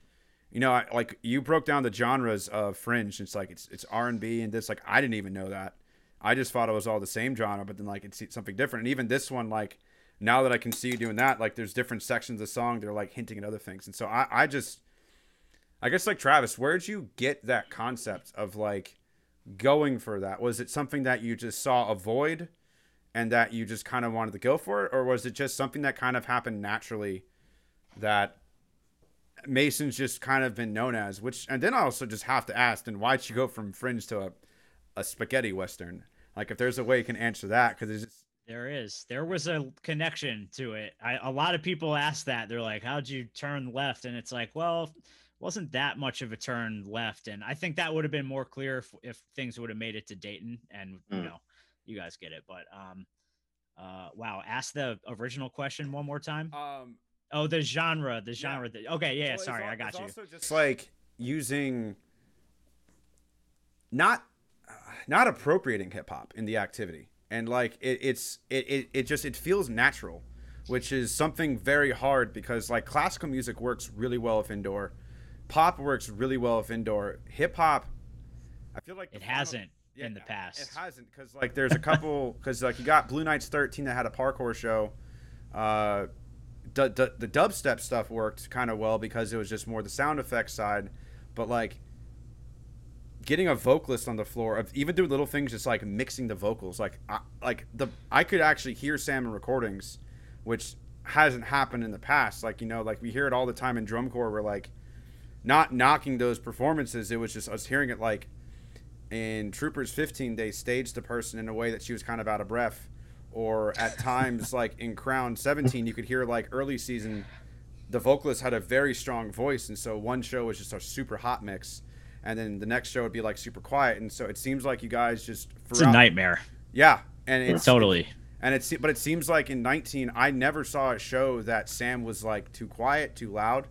[SPEAKER 1] you know, like you broke down the genres of fringe. It's like it's it's R and B and this. Like I didn't even know that. I just thought it was all the same genre, but then like it's something different. And even this one, like now that I can see you doing that, like there's different sections of the song they're like hinting at other things. And so I, I just, I guess like Travis, where'd you get that concept of like going for that? Was it something that you just saw a void and that you just kind of wanted to go for it, or was it just something that kind of happened naturally that Mason's just kind of been known as? Which, and then I also just have to ask, then why'd you go from Fringe to a, a spaghetti western? Like, if there's a way you can answer that, because it's just,
[SPEAKER 4] There is. There was a connection to it. I, a lot of people ask that. They're like, "How'd you turn left?" And it's like, well, wasn't that much of a turn left. And I think that would have been more clear if, if things would have made it to Dayton. And you
[SPEAKER 2] Mm.
[SPEAKER 4] know, you guys get it. But um, uh, wow. Ask the original question one more time.
[SPEAKER 1] um,
[SPEAKER 4] Oh, the genre. The genre. that- okay. Yeah.
[SPEAKER 1] Well,
[SPEAKER 4] sorry,
[SPEAKER 1] al-
[SPEAKER 4] I got
[SPEAKER 1] it's
[SPEAKER 4] you.
[SPEAKER 1] Also, just like using not not appropriating hip hop in the activity, and like it, it's it, it it just it feels natural, which is something very hard because like classical music works really well if indoor, pop works really well if indoor, hip hop. I feel like
[SPEAKER 4] It
[SPEAKER 1] final-
[SPEAKER 4] hasn't
[SPEAKER 1] yeah,
[SPEAKER 4] in the past.
[SPEAKER 1] It hasn't because like there's a couple because like you got Blue Knights 13 that had a parkour show. Uh, d- d- the dubstep stuff worked kind of well because it was just more the sound effects side, but like getting a vocalist on the floor of even doing little things just like mixing the vocals like I, like the I could actually hear Sam in recordings, which hasn't happened in the past. Like you know like we hear it all the time in drum corps where like not knocking those performances. It was just us hearing it like in Troopers 15, they staged the person in a way that she was kind of out of breath. Or at times, like in Crown 17, you could hear like early season, the vocalist had a very strong voice. And so one show was just a super hot mix. And then the next show would be like super quiet. And so it seems like you guys just.
[SPEAKER 4] It's a nightmare.
[SPEAKER 1] Yeah. And it's
[SPEAKER 4] Totally.
[SPEAKER 1] and it's but it seems like in 19, I never saw a show that Sam was like too quiet, too loud,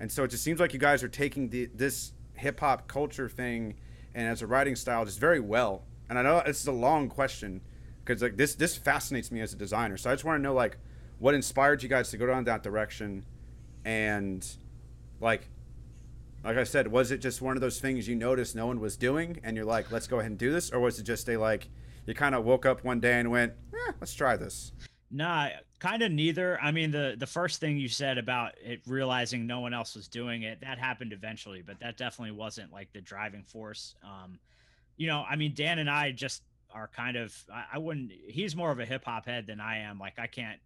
[SPEAKER 1] and so it just seems like you guys are taking the this hip hop culture thing and as a writing style just very well. And I know this is a long question because like this this fascinates me as a designer. So I just want to know like what inspired you guys to go down that direction, and like like I said, was it just one of those things you noticed no one was doing, and you're like, let's go ahead and do this, or was it just a like you kind of woke up one day and went, eh, let's try this?
[SPEAKER 4] Nah, kind of neither. I mean, the the first thing you said about it realizing no one else was doing it, that happened eventually, but that definitely wasn't like the driving force. Um, you know, I mean, Dan and I just are kind of I, I wouldn't he's more of a hip hop head than I am. Like I can't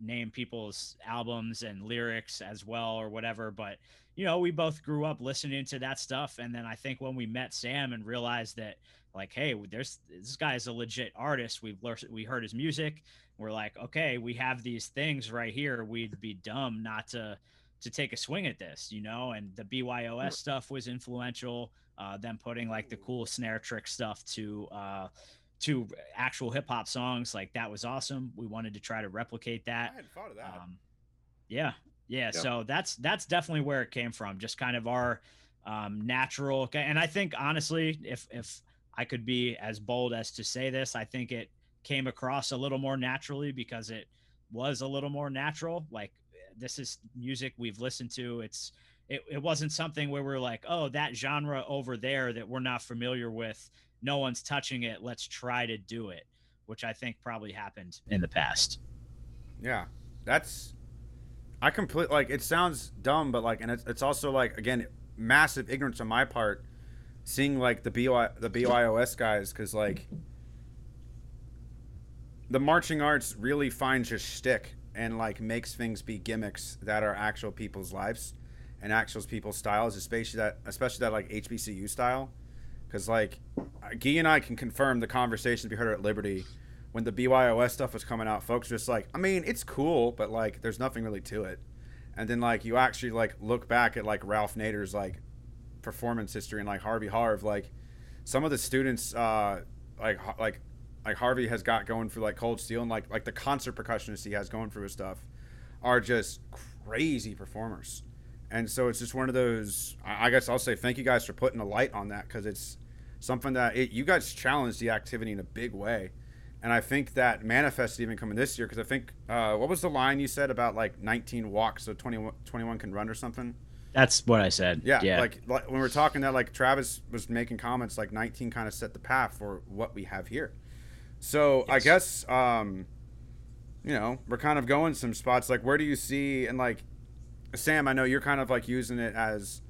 [SPEAKER 4] name people's albums and lyrics as well or whatever, but you know, we both grew up listening to that stuff and then I think when we met Sam and realized that like hey, there's this guy is a legit artist. We've learned we heard his music we're like, okay, we have these things right here. We'd be dumb not to to take a swing at this, you know. And the BYOS stuff was influential. Uh, them putting like the cool snare trick stuff to uh, to actual hip hop songs, like that was awesome. We wanted to try to replicate that.
[SPEAKER 1] I hadn't thought of
[SPEAKER 4] Um, yeah, yeah.
[SPEAKER 2] Yeah.
[SPEAKER 4] So that's that's definitely where it came from. Just kind of our um, natural. And I think honestly, if if I could be as bold as to say this, I think it came across a little more naturally because it was a little more natural. Like this is music we've listened to. It's it, it wasn't something where we're like, oh, that genre over there that we're not familiar with, no one's touching it. Let's try to do it, which I think probably happened in the past.
[SPEAKER 1] Yeah, that's. I complete like it sounds dumb, but like, and it's, it's also like again massive ignorance on my part, seeing like the BY the BYOS guys because like the marching arts really finds your shtick and like makes things be gimmicks that are actual people's lives and actual people's styles, especially that especially that like HBCU style. Because like Guy and I can confirm the conversations we heard at Liberty when the BYOS stuff was coming out, folks just like, I mean, it's cool, but like, there's nothing really to it. And then like, you actually like look back at like Ralph Nader's like performance history and like Harvey Harv, like some of the students, uh, like like like Harvey has got going for like Cold Steel and like like the concert percussionists he has going for his stuff are just crazy performers. And so it's just one of those. I I guess I'll say thank you guys for putting a light on that because it's something that it, you guys challenged the activity in a big way. And I think that manifested even coming this year because I think uh, what was the line you said about like 19 walks so 21, 21 can run or something?
[SPEAKER 4] That's what I said.
[SPEAKER 1] Yeah,
[SPEAKER 4] Yeah.
[SPEAKER 1] Like, like when we are talking that, like Travis was making comments, like 19 kind of set the path for what we have here. So I guess, um, you know, we're kind of going some spots. Like, where do you see and like Sam? I know you're kind of like using it as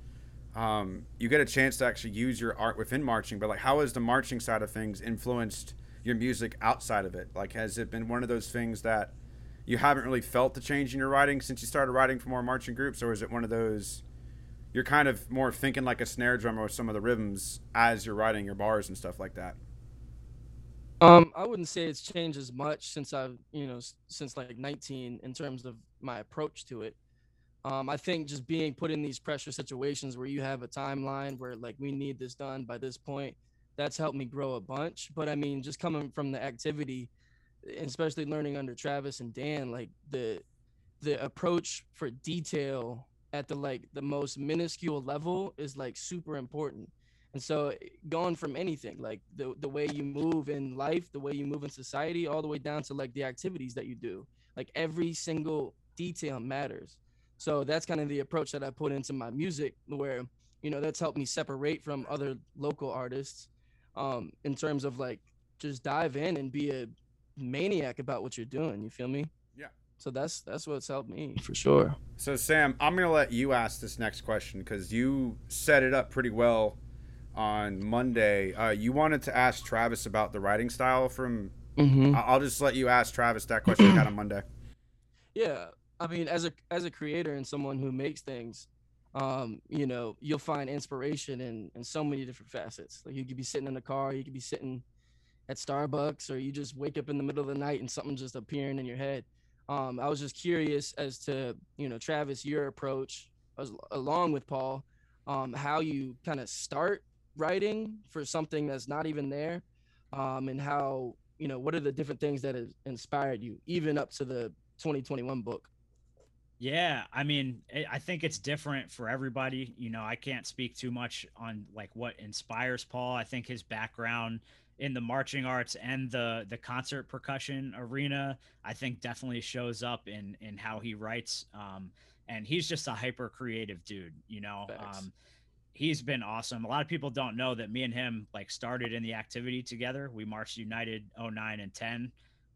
[SPEAKER 1] um, you get a chance to actually use your art within marching, but like, how has the marching side of things influenced your music outside of it? Like, has it been one of those things that you haven't really felt the change in your writing since you started writing for more marching groups, or is it one of those? you're kind of more thinking like a snare drummer with some of the rhythms as you're writing your bars and stuff like that.
[SPEAKER 3] Um, I wouldn't say it's changed as much since I've, you know, since like 19 in terms of my approach to it. Um, I think just being put in these pressure situations where you have a timeline where like we need this done by this point, that's helped me grow a bunch. But I mean, just coming from the activity, especially learning under Travis and Dan, like the the approach for detail at the like the most minuscule level is like super important. And so going from anything, like the the way you move in life, the way you move in society, all the way down to like the activities that you do, like every single detail matters. So that's kind of the approach that I put into my music, where you know that's helped me separate from other local artists, um, in terms of like just dive in and be a maniac about what you're doing. You feel me?
[SPEAKER 1] Yeah.
[SPEAKER 3] So that's that's what's helped me for sure.
[SPEAKER 1] So Sam, I'm gonna let you ask this next question because you set it up pretty well on Monday. Uh, you wanted to ask Travis about the writing style from.
[SPEAKER 3] Mm-hmm.
[SPEAKER 1] I- I'll just let you ask Travis that question you got on Monday.
[SPEAKER 3] Yeah, I mean, as a as a creator and someone who makes things, um, you know, you'll find inspiration in in so many different facets. Like you could be sitting in the car, you could be sitting at Starbucks, or you just wake up in the middle of the night and something just appearing in your head. Um, I was just curious as to you know, Travis, your approach, as, along with Paul, um, how you kind of start writing for something that's not even there, um, and how you know what are the different things that have inspired you, even up to the 2021 book.
[SPEAKER 4] Yeah, I mean, I I think it's different for everybody. You know, I can't speak too much on like what inspires Paul. I think his background in the marching arts and the the concert percussion arena, I think definitely shows up in in how he writes. Um, and he's just a hyper creative dude. You know, um, he's been awesome. A lot of people don't know that me and him like started in the activity together. We marched United 09 and 10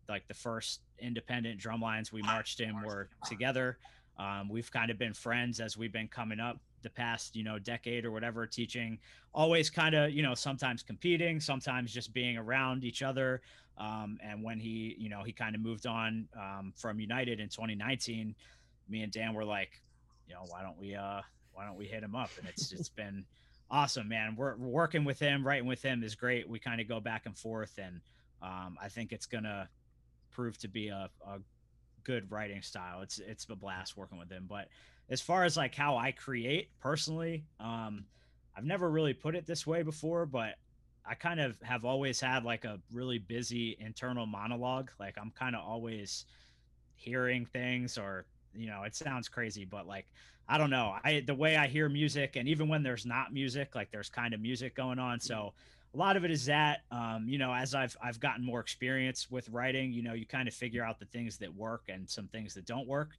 [SPEAKER 4] like the first independent drum lines we marched in were together. Um, we've kind of been friends as we've been coming up the past, you know, decade or whatever, teaching, always kind of, you know, sometimes competing, sometimes just being around each other. Um, and when he, you know, he kind of moved on um, from United in 2019, me and Dan were like, you know, why don't we, uh, why don't we hit him up? And it's, it's been awesome, man. We're, working with him, writing with him is great. We kind of go back and forth and, um, I think it's gonna prove to be a, a good writing style. It's it's a blast working with him. But as far as like how I create personally, um, I've never really put it this way before, but I kind of have always had like a really busy internal monologue. Like I'm kind of always hearing things or you know, it sounds crazy, but like I don't know. I the way I hear music and even when there's not music, like there's kind of music going on. So a lot of it is that um, you know as i've i've gotten more experience with writing you know you kind of figure out the things that work and some things that don't work.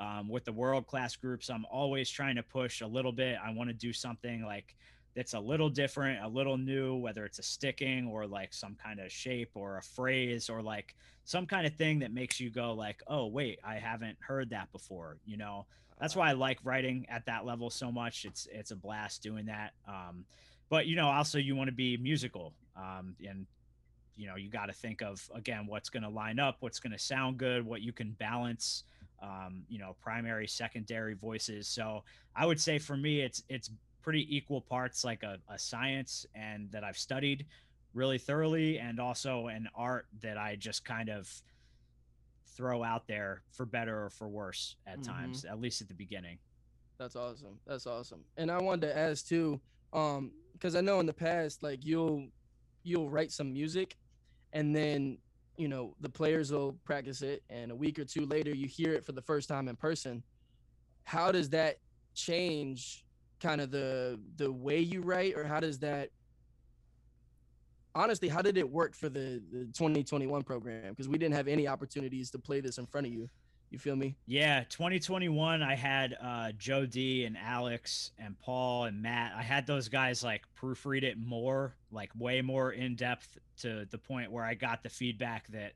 [SPEAKER 4] Um, with the world class groups i'm always trying to push a little bit. I want to do something like that's a little different a little new whether it's a sticking or like some kind of shape or a phrase or like some kind of thing that makes you go like oh wait i haven't heard that before you know? That's why i like writing at that level so much. It's it's a blast doing that. Um, but you know also you want to be musical um, and you know you got to think of again what's going to line up what's going to sound good what you can balance um, you know primary secondary voices so i would say for me it's it's pretty equal parts like a, a science and that i've studied really thoroughly and also an art that i just kind of throw out there for better or for worse at
[SPEAKER 3] Mhm.
[SPEAKER 4] times at least at the beginning
[SPEAKER 3] That's awesome. That's awesome. And I wanted to ask too, um, because I know in the past, like you'll you'll write some music, and then you know the players will practice it, and a week or two later you hear it for the first time in person. How does that change kind of the the way you write, or how does that honestly, how did it work for the the 2021 program? Because we didn't have any opportunities to play this in front of you. You feel me?
[SPEAKER 4] Yeah, 2021, I had uh, Joe D and Alex and Paul and Matt. I had those guys like proofread it more, like way more in depth to the point where I got the feedback that,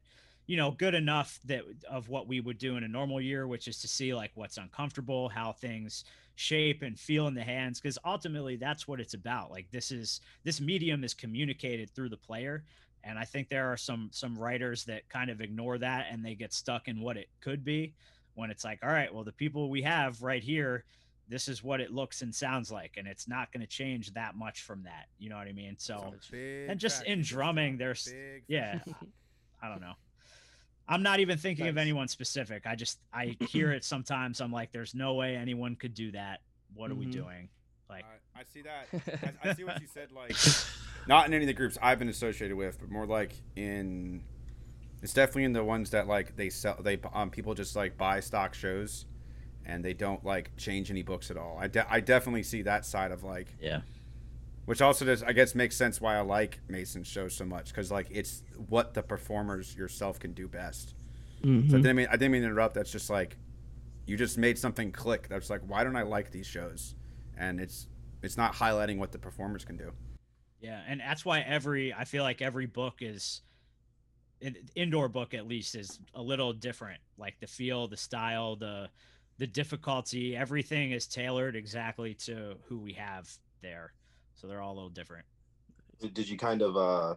[SPEAKER 4] you know, good enough that of what we would do in a normal year, which is to see like what's uncomfortable, how things shape and feel in the hands, because ultimately that's what it's about. Like this is this medium is communicated through the player and i think there are some some writers that kind of ignore that and they get stuck in what it could be when it's like all right well the people we have right here this is what it looks and sounds like and it's not going to change that much from that. You know what i mean? So and just in drumming there's yeah i don't know. I'm not even thinking nice. of anyone specific. I just i hear it sometimes. I'm like there's no way anyone could do that. What are mm-hmm. we doing? Like
[SPEAKER 1] uh, i see that. I, I see what you said like not in any of the groups I've been associated with, but more like in. It's definitely in the ones that like they sell. They um people just like buy stock shows, and they don't like change any books at all. I de- I definitely see that side of like
[SPEAKER 4] yeah.
[SPEAKER 1] Which also does I guess makes sense why I like Mason's shows so much because like it's what the performers yourself can do best. Mm-hmm. So I didn't mean I didn't mean to interrupt. That's just like you just made something click. That's like why don't I like these shows? And it's it's not highlighting what the performers can do.
[SPEAKER 4] Yeah, and that's why every I feel like every book is indoor book at least is a little different. Like the feel, the style, the the difficulty, everything is tailored exactly to who we have there. So they're all a little different.
[SPEAKER 2] Did you kind of uh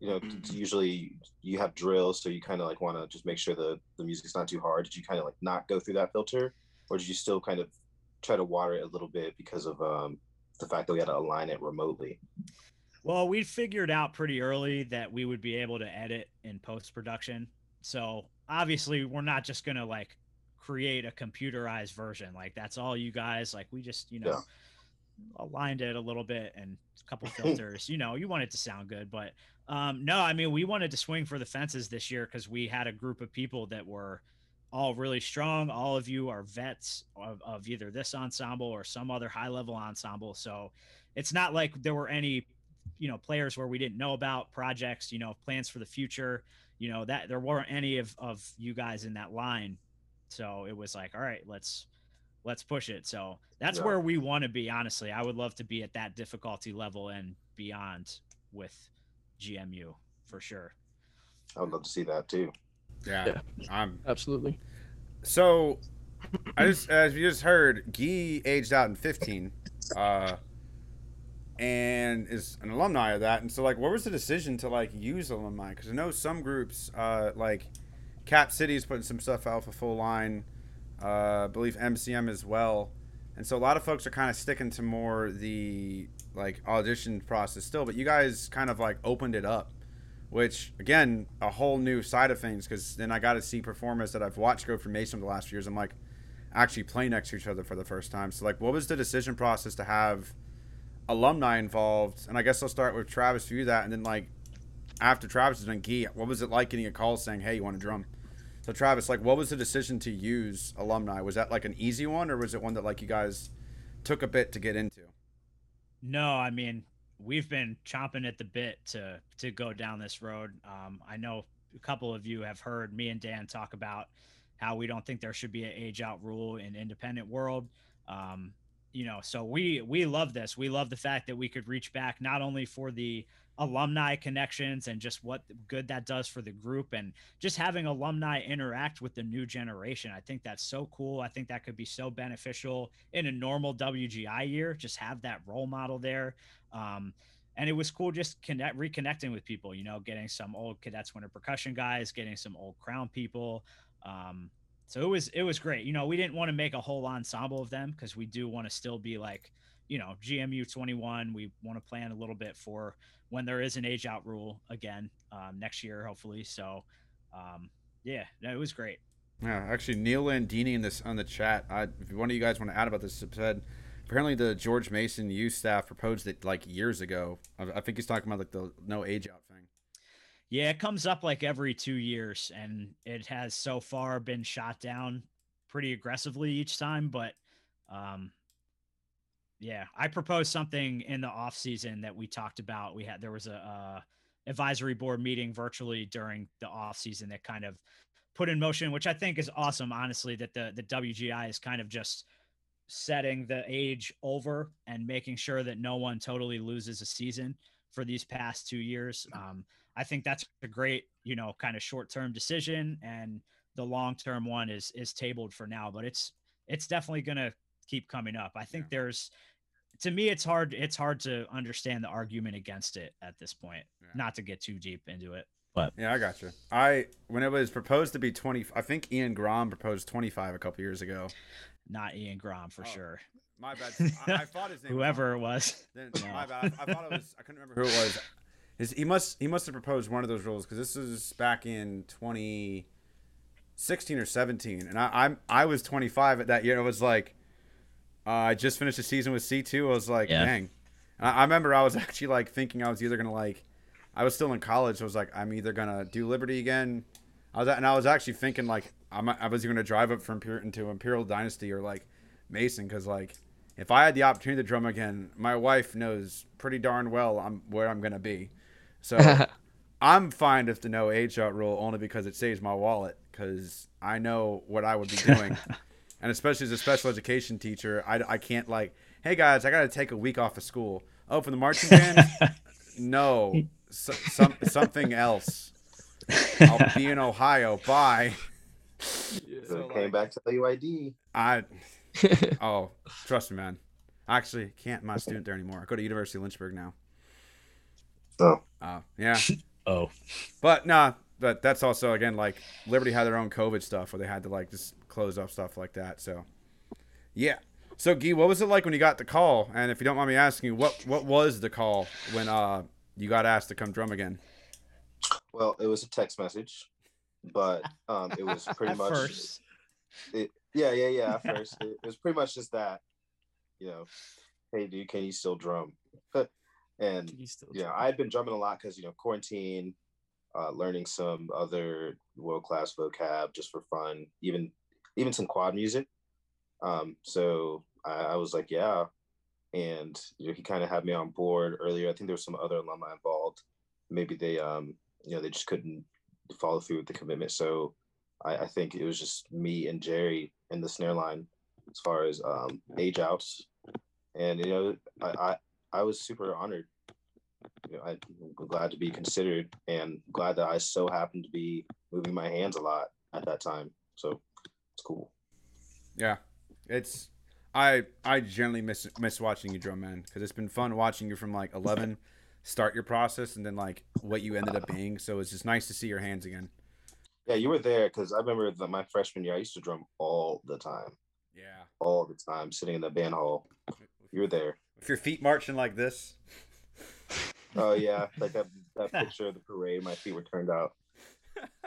[SPEAKER 2] you know usually you have drills so you kind of like want to just make sure the the music's not too hard did you kind of like not go through that filter or did you still kind of try to water it a little bit because of um the fact that we had to align it remotely
[SPEAKER 4] well, we figured out pretty early that we would be able to edit in post production. So obviously, we're not just gonna like create a computerized version. Like that's all you guys. Like we just you know yeah. aligned it a little bit and a couple filters. you know, you want it to sound good, but um, no, I mean we wanted to swing for the fences this year because we had a group of people that were all really strong. All of you are vets of, of either this ensemble or some other high level ensemble. So it's not like there were any you know players where we didn't know about projects you know plans for the future you know that there weren't any of of you guys in that line. So it was like all right let's let's push it. So that's yeah. where we want to be honestly. I would love to be at that difficulty level and beyond with gmu for sure.
[SPEAKER 2] I would love to see that too.
[SPEAKER 1] Yeah, yeah. i'm
[SPEAKER 3] absolutely.
[SPEAKER 1] So i just as you just heard Guy aged out in 15 uh and is an alumni of that. And so, like, what was the decision to like use alumni? Because I know some groups, uh, like Cap City, is putting some stuff out for full line. Uh, I believe MCM as well. And so a lot of folks are kind of sticking to more the like audition process still, but you guys kind of like opened it up, which again a whole new side of things because then I got to see performers that I've watched go from Mason the last few years. I'm like actually playing next to each other for the first time. So like, what was the decision process to have? Alumni involved, and I guess I'll start with Travis for you that, and then like after Travis has done Key, what was it like getting a call saying, "Hey, you want to drum?" So Travis, like, what was the decision to use alumni? Was that like an easy one, or was it one that like you guys took a bit to get into?
[SPEAKER 4] No, I mean we've been chomping at the bit to to go down this road. Um, I know a couple of you have heard me and Dan talk about how we don't think there should be an age out rule in independent world. Um, you know so we we love this. We love the fact that we could reach back not only for the alumni connections and just what good that does for the group and just having alumni interact with the new generation. I think that's so cool. I think that could be so beneficial in a normal wgi year. Just have that role model there. Um, and it was cool just connect reconnecting with people you know getting some old cadets winter percussion guys getting some old crown people. Um, so it was it was great. You know, we didn't want to make a whole ensemble of them because we do want to still be like, you know, GMU 21. We want to plan a little bit for when there is an age out rule again um, next year, hopefully. So, um, yeah, no, it was great.
[SPEAKER 1] Yeah, actually, Neil Landini in this on the chat. I, if one of you guys want to add about this, said apparently the George Mason youth staff proposed it like years ago. I, I think he's talking about like the no age out thing.
[SPEAKER 4] Yeah, it comes up like every two years, and it has so far been shot down pretty aggressively each time. But um, yeah, I proposed something in the off season that we talked about. We had there was a, advisory board meeting virtually during the off season that kind of put in motion, which I think is awesome. Honestly, that the the WGI is kind of just setting the age over and making sure that no one totally loses a season for these past two years. Um, I think that's a great, you know, kind of short term decision, and the long term one is is tabled for now. But it's it's definitely going to keep coming up. I think
[SPEAKER 1] Yeah.
[SPEAKER 4] there's to me it's hard it's hard to understand the argument against it at this point.
[SPEAKER 1] Yeah.
[SPEAKER 4] Not to get too deep into it. But
[SPEAKER 1] Yeah, I got you. I when it was proposed to be twenty, I think Ian Grom proposed twenty five a couple years ago.
[SPEAKER 4] not Ian Grom for
[SPEAKER 1] Oh,
[SPEAKER 4] sure.
[SPEAKER 1] My bad. I, I thought his name. was
[SPEAKER 4] Whoever it was.
[SPEAKER 1] Then,
[SPEAKER 4] No.
[SPEAKER 1] My bad. I, I thought it was. I couldn't remember who it was. His, he must. He must have proposed one of those rules because this is back in 2016 or 17, and I, I'm I was 25 at that year. It was like uh, I just finished the season with C2. I was like,
[SPEAKER 4] Yeah.
[SPEAKER 1] dang. And I, I remember I was actually like thinking I was either gonna like. I was still in college. So I was like, I'm either gonna do Liberty again. I was and I was actually thinking like I'm, I was gonna drive up from Puritan to Imperial Dynasty or like Mason because like if I had the opportunity to drum again, my wife knows pretty darn well I'm where I'm gonna be. So I'm fine with the no age out rule only because it saves my wallet because I know what I would be doing, and especially as a special education teacher, I, I can't like, hey guys, I got to take a week off of school. Oh, for the marching band? no, so, some something else. I'll be in Ohio. Bye.
[SPEAKER 2] So
[SPEAKER 1] So,
[SPEAKER 2] came
[SPEAKER 1] like-
[SPEAKER 2] back to UID.
[SPEAKER 1] I oh trust me, man. I actually can't. I'm not a student there anymore. I go to University of Lynchburg now.
[SPEAKER 2] Oh,
[SPEAKER 1] Oh yeah.
[SPEAKER 4] Oh.
[SPEAKER 1] But nah, but that's also again like Liberty had their own COVID stuff where they had to like just close up stuff like that. So yeah. So Guy, what was it like when you got the call? And if you don't mind me asking, what what was the call when uh you got asked to come drum again?
[SPEAKER 2] well, it was a text message, but um, it was pretty much
[SPEAKER 4] first.
[SPEAKER 2] It, yeah, yeah, yeah. At first, it, it was pretty much just that. You know, hey, dude, can you still drum? And
[SPEAKER 3] still
[SPEAKER 2] yeah, I've been drumming a lot because you know quarantine, uh, learning some other world class vocab just for fun, even even some quad music. Um, so I, I was like, yeah, and you know, he kind of had me on board earlier. I think there was some other alumni involved. Maybe they, um, you know, they just couldn't follow through with the commitment. So I, I think it was just me and Jerry in the snare line as far as um, age outs, and you know, I, I I was super honored. You know, I'm glad to be considered, and glad that I so happened to be moving my hands a lot at that time. So it's cool.
[SPEAKER 1] Yeah, it's I I generally miss miss watching you drum, man, because it's been fun watching you from like 11 start your process and then like what you ended up being. So it's just nice to see your hands again.
[SPEAKER 2] Yeah, you were there because I remember that my freshman year I used to drum all the time,
[SPEAKER 1] Yeah.
[SPEAKER 2] all the time, sitting in the band hall. You were there.
[SPEAKER 1] If your feet marching like this.
[SPEAKER 2] Oh yeah, like that that picture of the parade. My feet were turned out.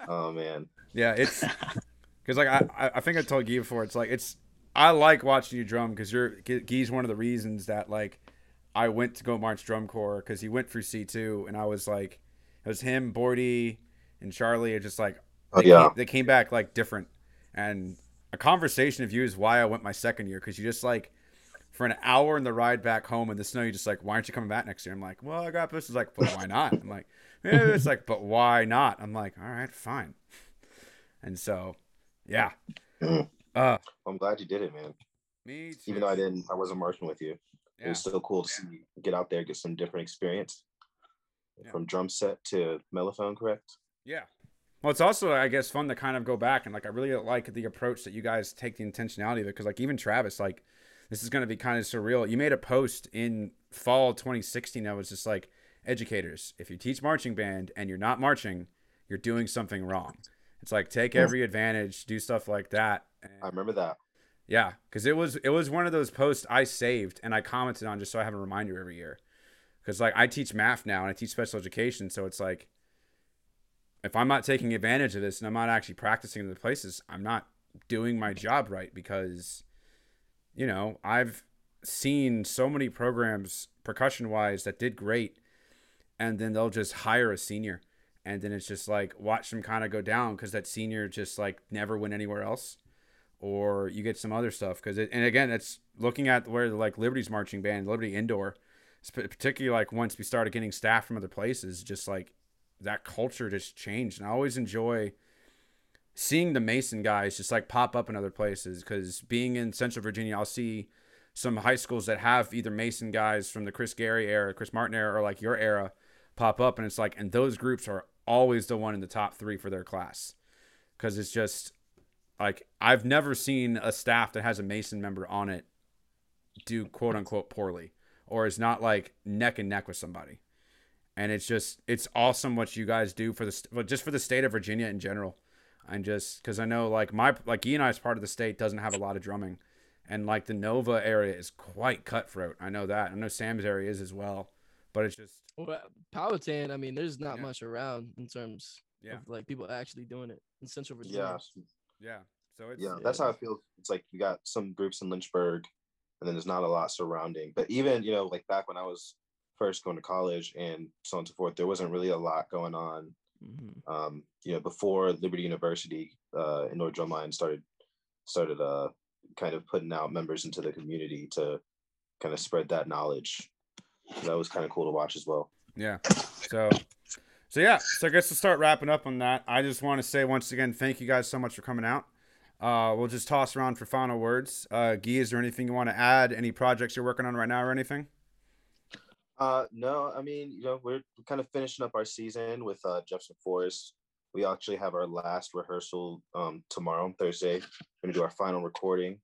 [SPEAKER 2] Oh man.
[SPEAKER 1] Yeah, it's because like I I- think I told Guy before. It's like it's I like watching you drum because you're Guy's one of the reasons that like I went to go march drum corps because he went through C two and I was like it was him, Bordy, and Charlie. Are just like
[SPEAKER 2] Oh
[SPEAKER 1] they
[SPEAKER 2] yeah.
[SPEAKER 1] came, they came back like different and a conversation of you is why I went my second year because you just like for an hour in the ride back home in the snow, You're just like, why aren't you coming back next year? I'm like, well, I got this. It's like, but why not? I'm like, yeah, it's like, but why not? I'm like, all right, fine. And so, yeah. Uh,
[SPEAKER 2] I'm glad you did it, man.
[SPEAKER 1] me too.
[SPEAKER 2] Even though I didn't, I wasn't marching with you. It was still cool to see you get out there, get some different experience.
[SPEAKER 1] Yeah.
[SPEAKER 2] From drum set to mellophone, correct?
[SPEAKER 1] Yeah. Well, it's also, I guess, fun to kind of go back and like, I really like the approach that you guys take the intentionality of it. Cause like, even Travis, like, this is going to be kind of surreal. You made a post in fall 2016 that was just like, educators, if you teach marching band and you're not marching, you're doing something wrong. It's like, take every advantage, do stuff like that. And,
[SPEAKER 2] I remember that.
[SPEAKER 1] yeah, because it was it was one of those posts I saved and I commented on just so I have a reminder every year. Because like I teach math now and I teach special education, so it's like if I'm not taking advantage of this and I'm not actually practicing in the places, I'm not doing my job right because you know I've seen so many programs percussion wise that did great, and then they'll just hire a senior. And then it's just like watch them kind of go down because that senior just like never went anywhere else or you get some other stuff because it and again it's looking at where the like liberty's marching band liberty indoor particularly like once we started getting staff from other places just like that culture just changed and i always enjoy seeing the Mason guys just like pop up in other places because being in Central Virginia, I'll see some high schools that have either Mason guys from the Chris Gary era, Chris Martin era, or like your era pop up, and it's like, and those groups are always the one in the top three for their class because it's just like I've never seen a staff that has a Mason member on it do quote unquote poorly or is not like neck and neck with somebody. And it's just it's awesome what you guys do for the just for the state of Virginia in general. And just because I know like my like E and I's part of the state doesn't have a lot of drumming, and like the Nova area is quite cutthroat. I know that. I know Sam's area is as well, but it's just
[SPEAKER 3] Well, uh, Powhatan, I mean, there's not
[SPEAKER 1] Yeah.
[SPEAKER 3] much around in terms
[SPEAKER 1] yeah
[SPEAKER 3] of like people actually doing it in Central Virginia.
[SPEAKER 2] Yeah,
[SPEAKER 1] yeah. So it's
[SPEAKER 2] yeah, that's how I feel. It's like you got some groups in Lynchburg, and then there's not a lot surrounding. But even you know, like back when I was first going to college and so on and so forth, there wasn't really a lot going on.
[SPEAKER 3] Mhm.
[SPEAKER 2] Um, you know, before Liberty University uh, in North Drumline started started uh, kind of putting out members into the community to kind of spread that knowledge. That was kind of cool to watch as well.
[SPEAKER 1] Yeah. So, so yeah. So I guess to start wrapping up on that, I just want to say once again, thank you guys so much for coming out. Uh, we'll just toss around for final words. Uh, Guy, is there anything you want to add? Any projects you're working on right now or anything?
[SPEAKER 2] Uh, no, I mean, you know, we're kind of finishing up our season with uh, Jefferson Forest. We actually have our last rehearsal um, tomorrow, Thursday. We're gonna do our final recording.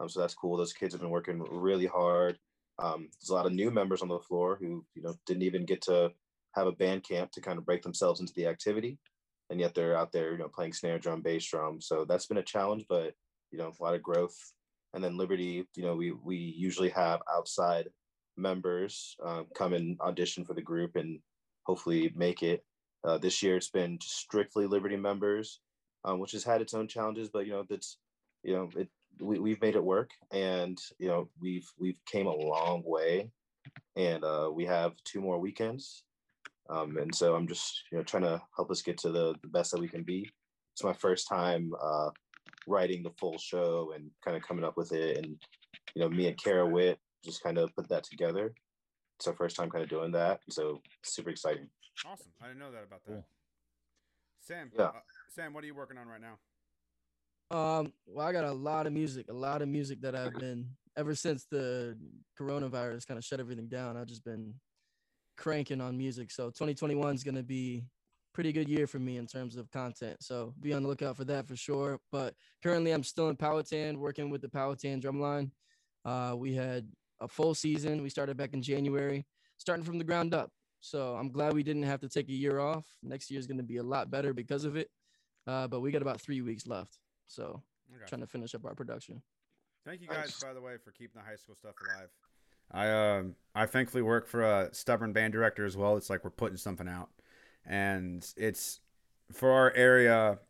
[SPEAKER 2] Um, so that's cool. Those kids have been working really hard. Um, there's a lot of new members on the floor who, you know, didn't even get to have a band camp to kind of break themselves into the activity, and yet they're out there, you know, playing snare drum, bass drum. So that's been a challenge, but you know, a lot of growth. And then Liberty, you know, we we usually have outside members um, come and audition for the group and hopefully make it. Uh, this year it's been strictly Liberty members, um, which has had its own challenges, but you know that's you know it we, we've made it work and you know we've we've came a long way and uh, we have two more weekends um, and so i'm just you know trying to help us get to the, the best that we can be it's my first time uh, writing the full show and kind of coming up with it and you know me and kara witt just kind of put that together it's our first time kind of doing that so super exciting
[SPEAKER 1] Awesome. I didn't know that about that.
[SPEAKER 4] Cool.
[SPEAKER 1] Sam.
[SPEAKER 2] Yeah.
[SPEAKER 1] Uh, Sam, what are you working on right now?
[SPEAKER 3] Um, well, I got a lot of music, a lot of music that I've been ever since the coronavirus kind of shut everything down. I've just been cranking on music. So 2021 is gonna be pretty good year for me in terms of content. So be on the lookout for that for sure. But currently, I'm still in Powhatan, working with the Powhatan drumline. Uh, we had a full season. We started back in January, starting from the ground up. So I'm glad we didn't have to take a year off. Next year is going to be a lot better because of it. Uh, but we got about three weeks left. So
[SPEAKER 1] Okay.
[SPEAKER 3] trying to finish up our production.
[SPEAKER 1] Thank you guys, by the way, for keeping the high school stuff alive. I um I thankfully work for a stubborn band director as well. It's like we're putting something out, and it's for our area.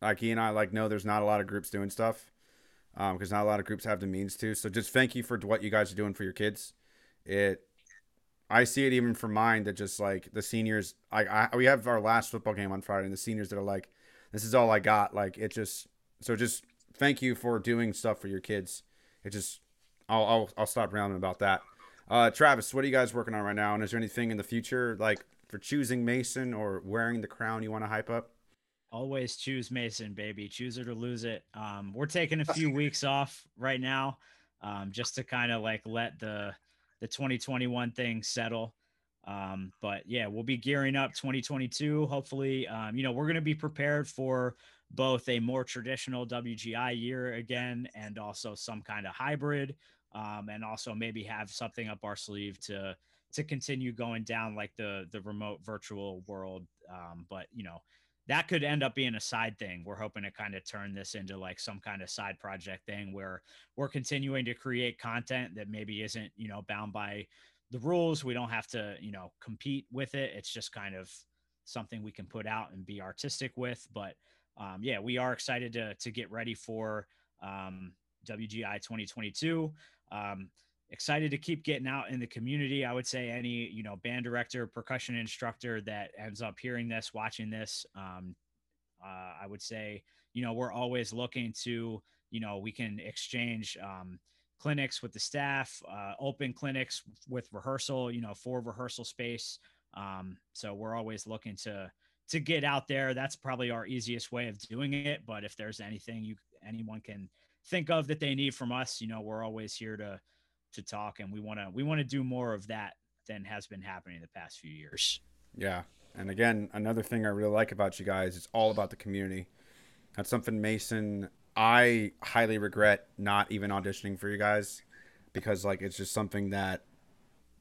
[SPEAKER 1] Like he and I like know there's not a lot of groups doing stuff, um, because not a lot of groups have the means to. So just thank you for what you guys are doing for your kids. It, I see it even for mine that just like the seniors. Like I we have our last football game on Friday, and the seniors that are like, this is all I got. Like it just so just thank you for doing stuff for your kids. It just I'll I'll, I'll stop rambling about that. Uh, Travis, what are you guys working on right now? And is there anything in the future like for choosing Mason or wearing the crown you want to hype up?
[SPEAKER 4] Always choose Mason, baby. Choose it or lose it. Um, we're taking a few weeks off right now, um, just to kind of like let the the 2021 thing settle. Um, but yeah, we'll be gearing up 2022. Hopefully, um, you know, we're gonna be prepared for both a more traditional WGI year again and also some kind of hybrid. Um, and also maybe have something up our sleeve to to continue going down like the the remote virtual world. Um, but you know, that could end up being a side thing. We're hoping to kind of turn this into like some kind of side project thing where we're continuing to create content that maybe isn't, you know, bound by the rules. We don't have to, you know, compete with it. It's just kind of something we can put out and be artistic with. But um, yeah, we are excited to to get ready for um, WGI 2022. Um, excited to keep getting out in the community. I would say any, you know, band director, percussion instructor that ends up hearing this, watching this, um, uh, I would say, you know, we're always looking to, you know, we can exchange um, clinics with the staff, uh, open clinics with rehearsal, you know, for rehearsal space. Um, so we're always looking to to get out there, that's probably our easiest way of doing it. But if there's anything you anyone can think of that they need from us, you know, we're always here to to talk and we want to we want to do more of that than has been happening the past few years.
[SPEAKER 1] Yeah. And again, another thing I really like about you guys, it's all about the community. That's something Mason I highly regret not even auditioning for you guys because like it's just something that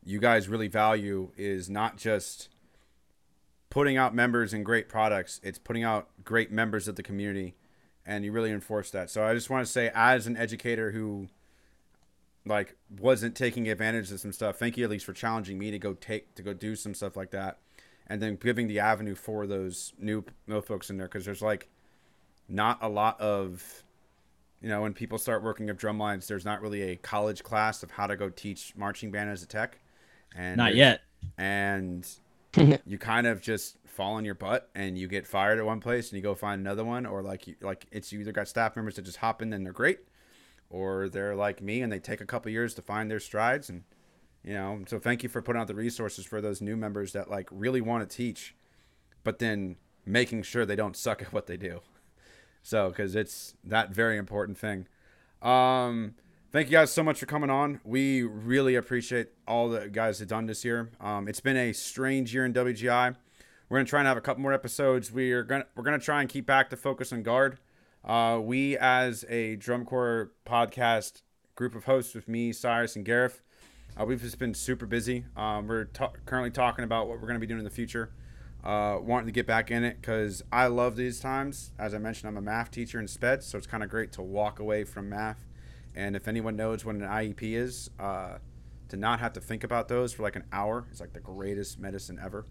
[SPEAKER 1] you guys really value is not just putting out members and great products, it's putting out great members of the community and you really enforce that. So I just want to say as an educator who like wasn't taking advantage of some stuff, thank you at least for challenging me to go take to go do some stuff like that. And then giving the avenue for those new new folks in there because there's like not a lot of you know when people start working up drum lines there's not really a college class of how to go teach marching band as a tech. And
[SPEAKER 4] Not yet.
[SPEAKER 1] and you kind of just fall on your butt and you get fired at one place and you go find another one or like you like it's you either got staff members that just hop in and they're great or they're like me and they take a couple years to find their strides. And you know so thank you for putting out the resources for those new members that like really want to teach but then making sure they don't suck at what they do. So because it's that very important thing. Um thank you guys so much for coming on. We really appreciate all the guys have done this year. Um it's been a strange year in wgi we're gonna try and have a couple more episodes. We are gonna we're gonna try and keep back to focus on guard uh we as a drum corps podcast group of hosts with me cyrus and gareth uh, we've just been super busy. Um, we're ta- currently talking about what we're going to be doing in the future. Uh, wanting to get back in it because I love these times. As I mentioned, I'm a math teacher in SPED, so it's kind of great to walk away from math. And if anyone knows what an IEP is, uh, to not have to think about those for like an hour is like the greatest medicine ever.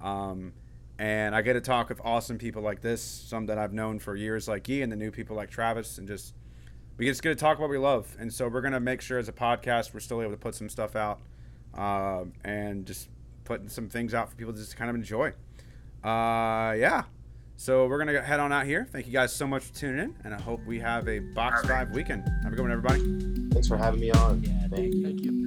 [SPEAKER 1] Um, and I get to talk with awesome people like this, some that I've known for years, like Guy, and the new people like Travis, and just we just get to talk about what we love. And so we're gonna make sure as a podcast we're still able to put some stuff out, um, and just putting some things out for people to just kind of enjoy. Uh, yeah. So we're gonna head on out here. Thank you guys so much for tuning in, and I hope we have a box five weekend. Have a good one, everybody.
[SPEAKER 2] Thanks for having me on.
[SPEAKER 4] Yeah, thank you.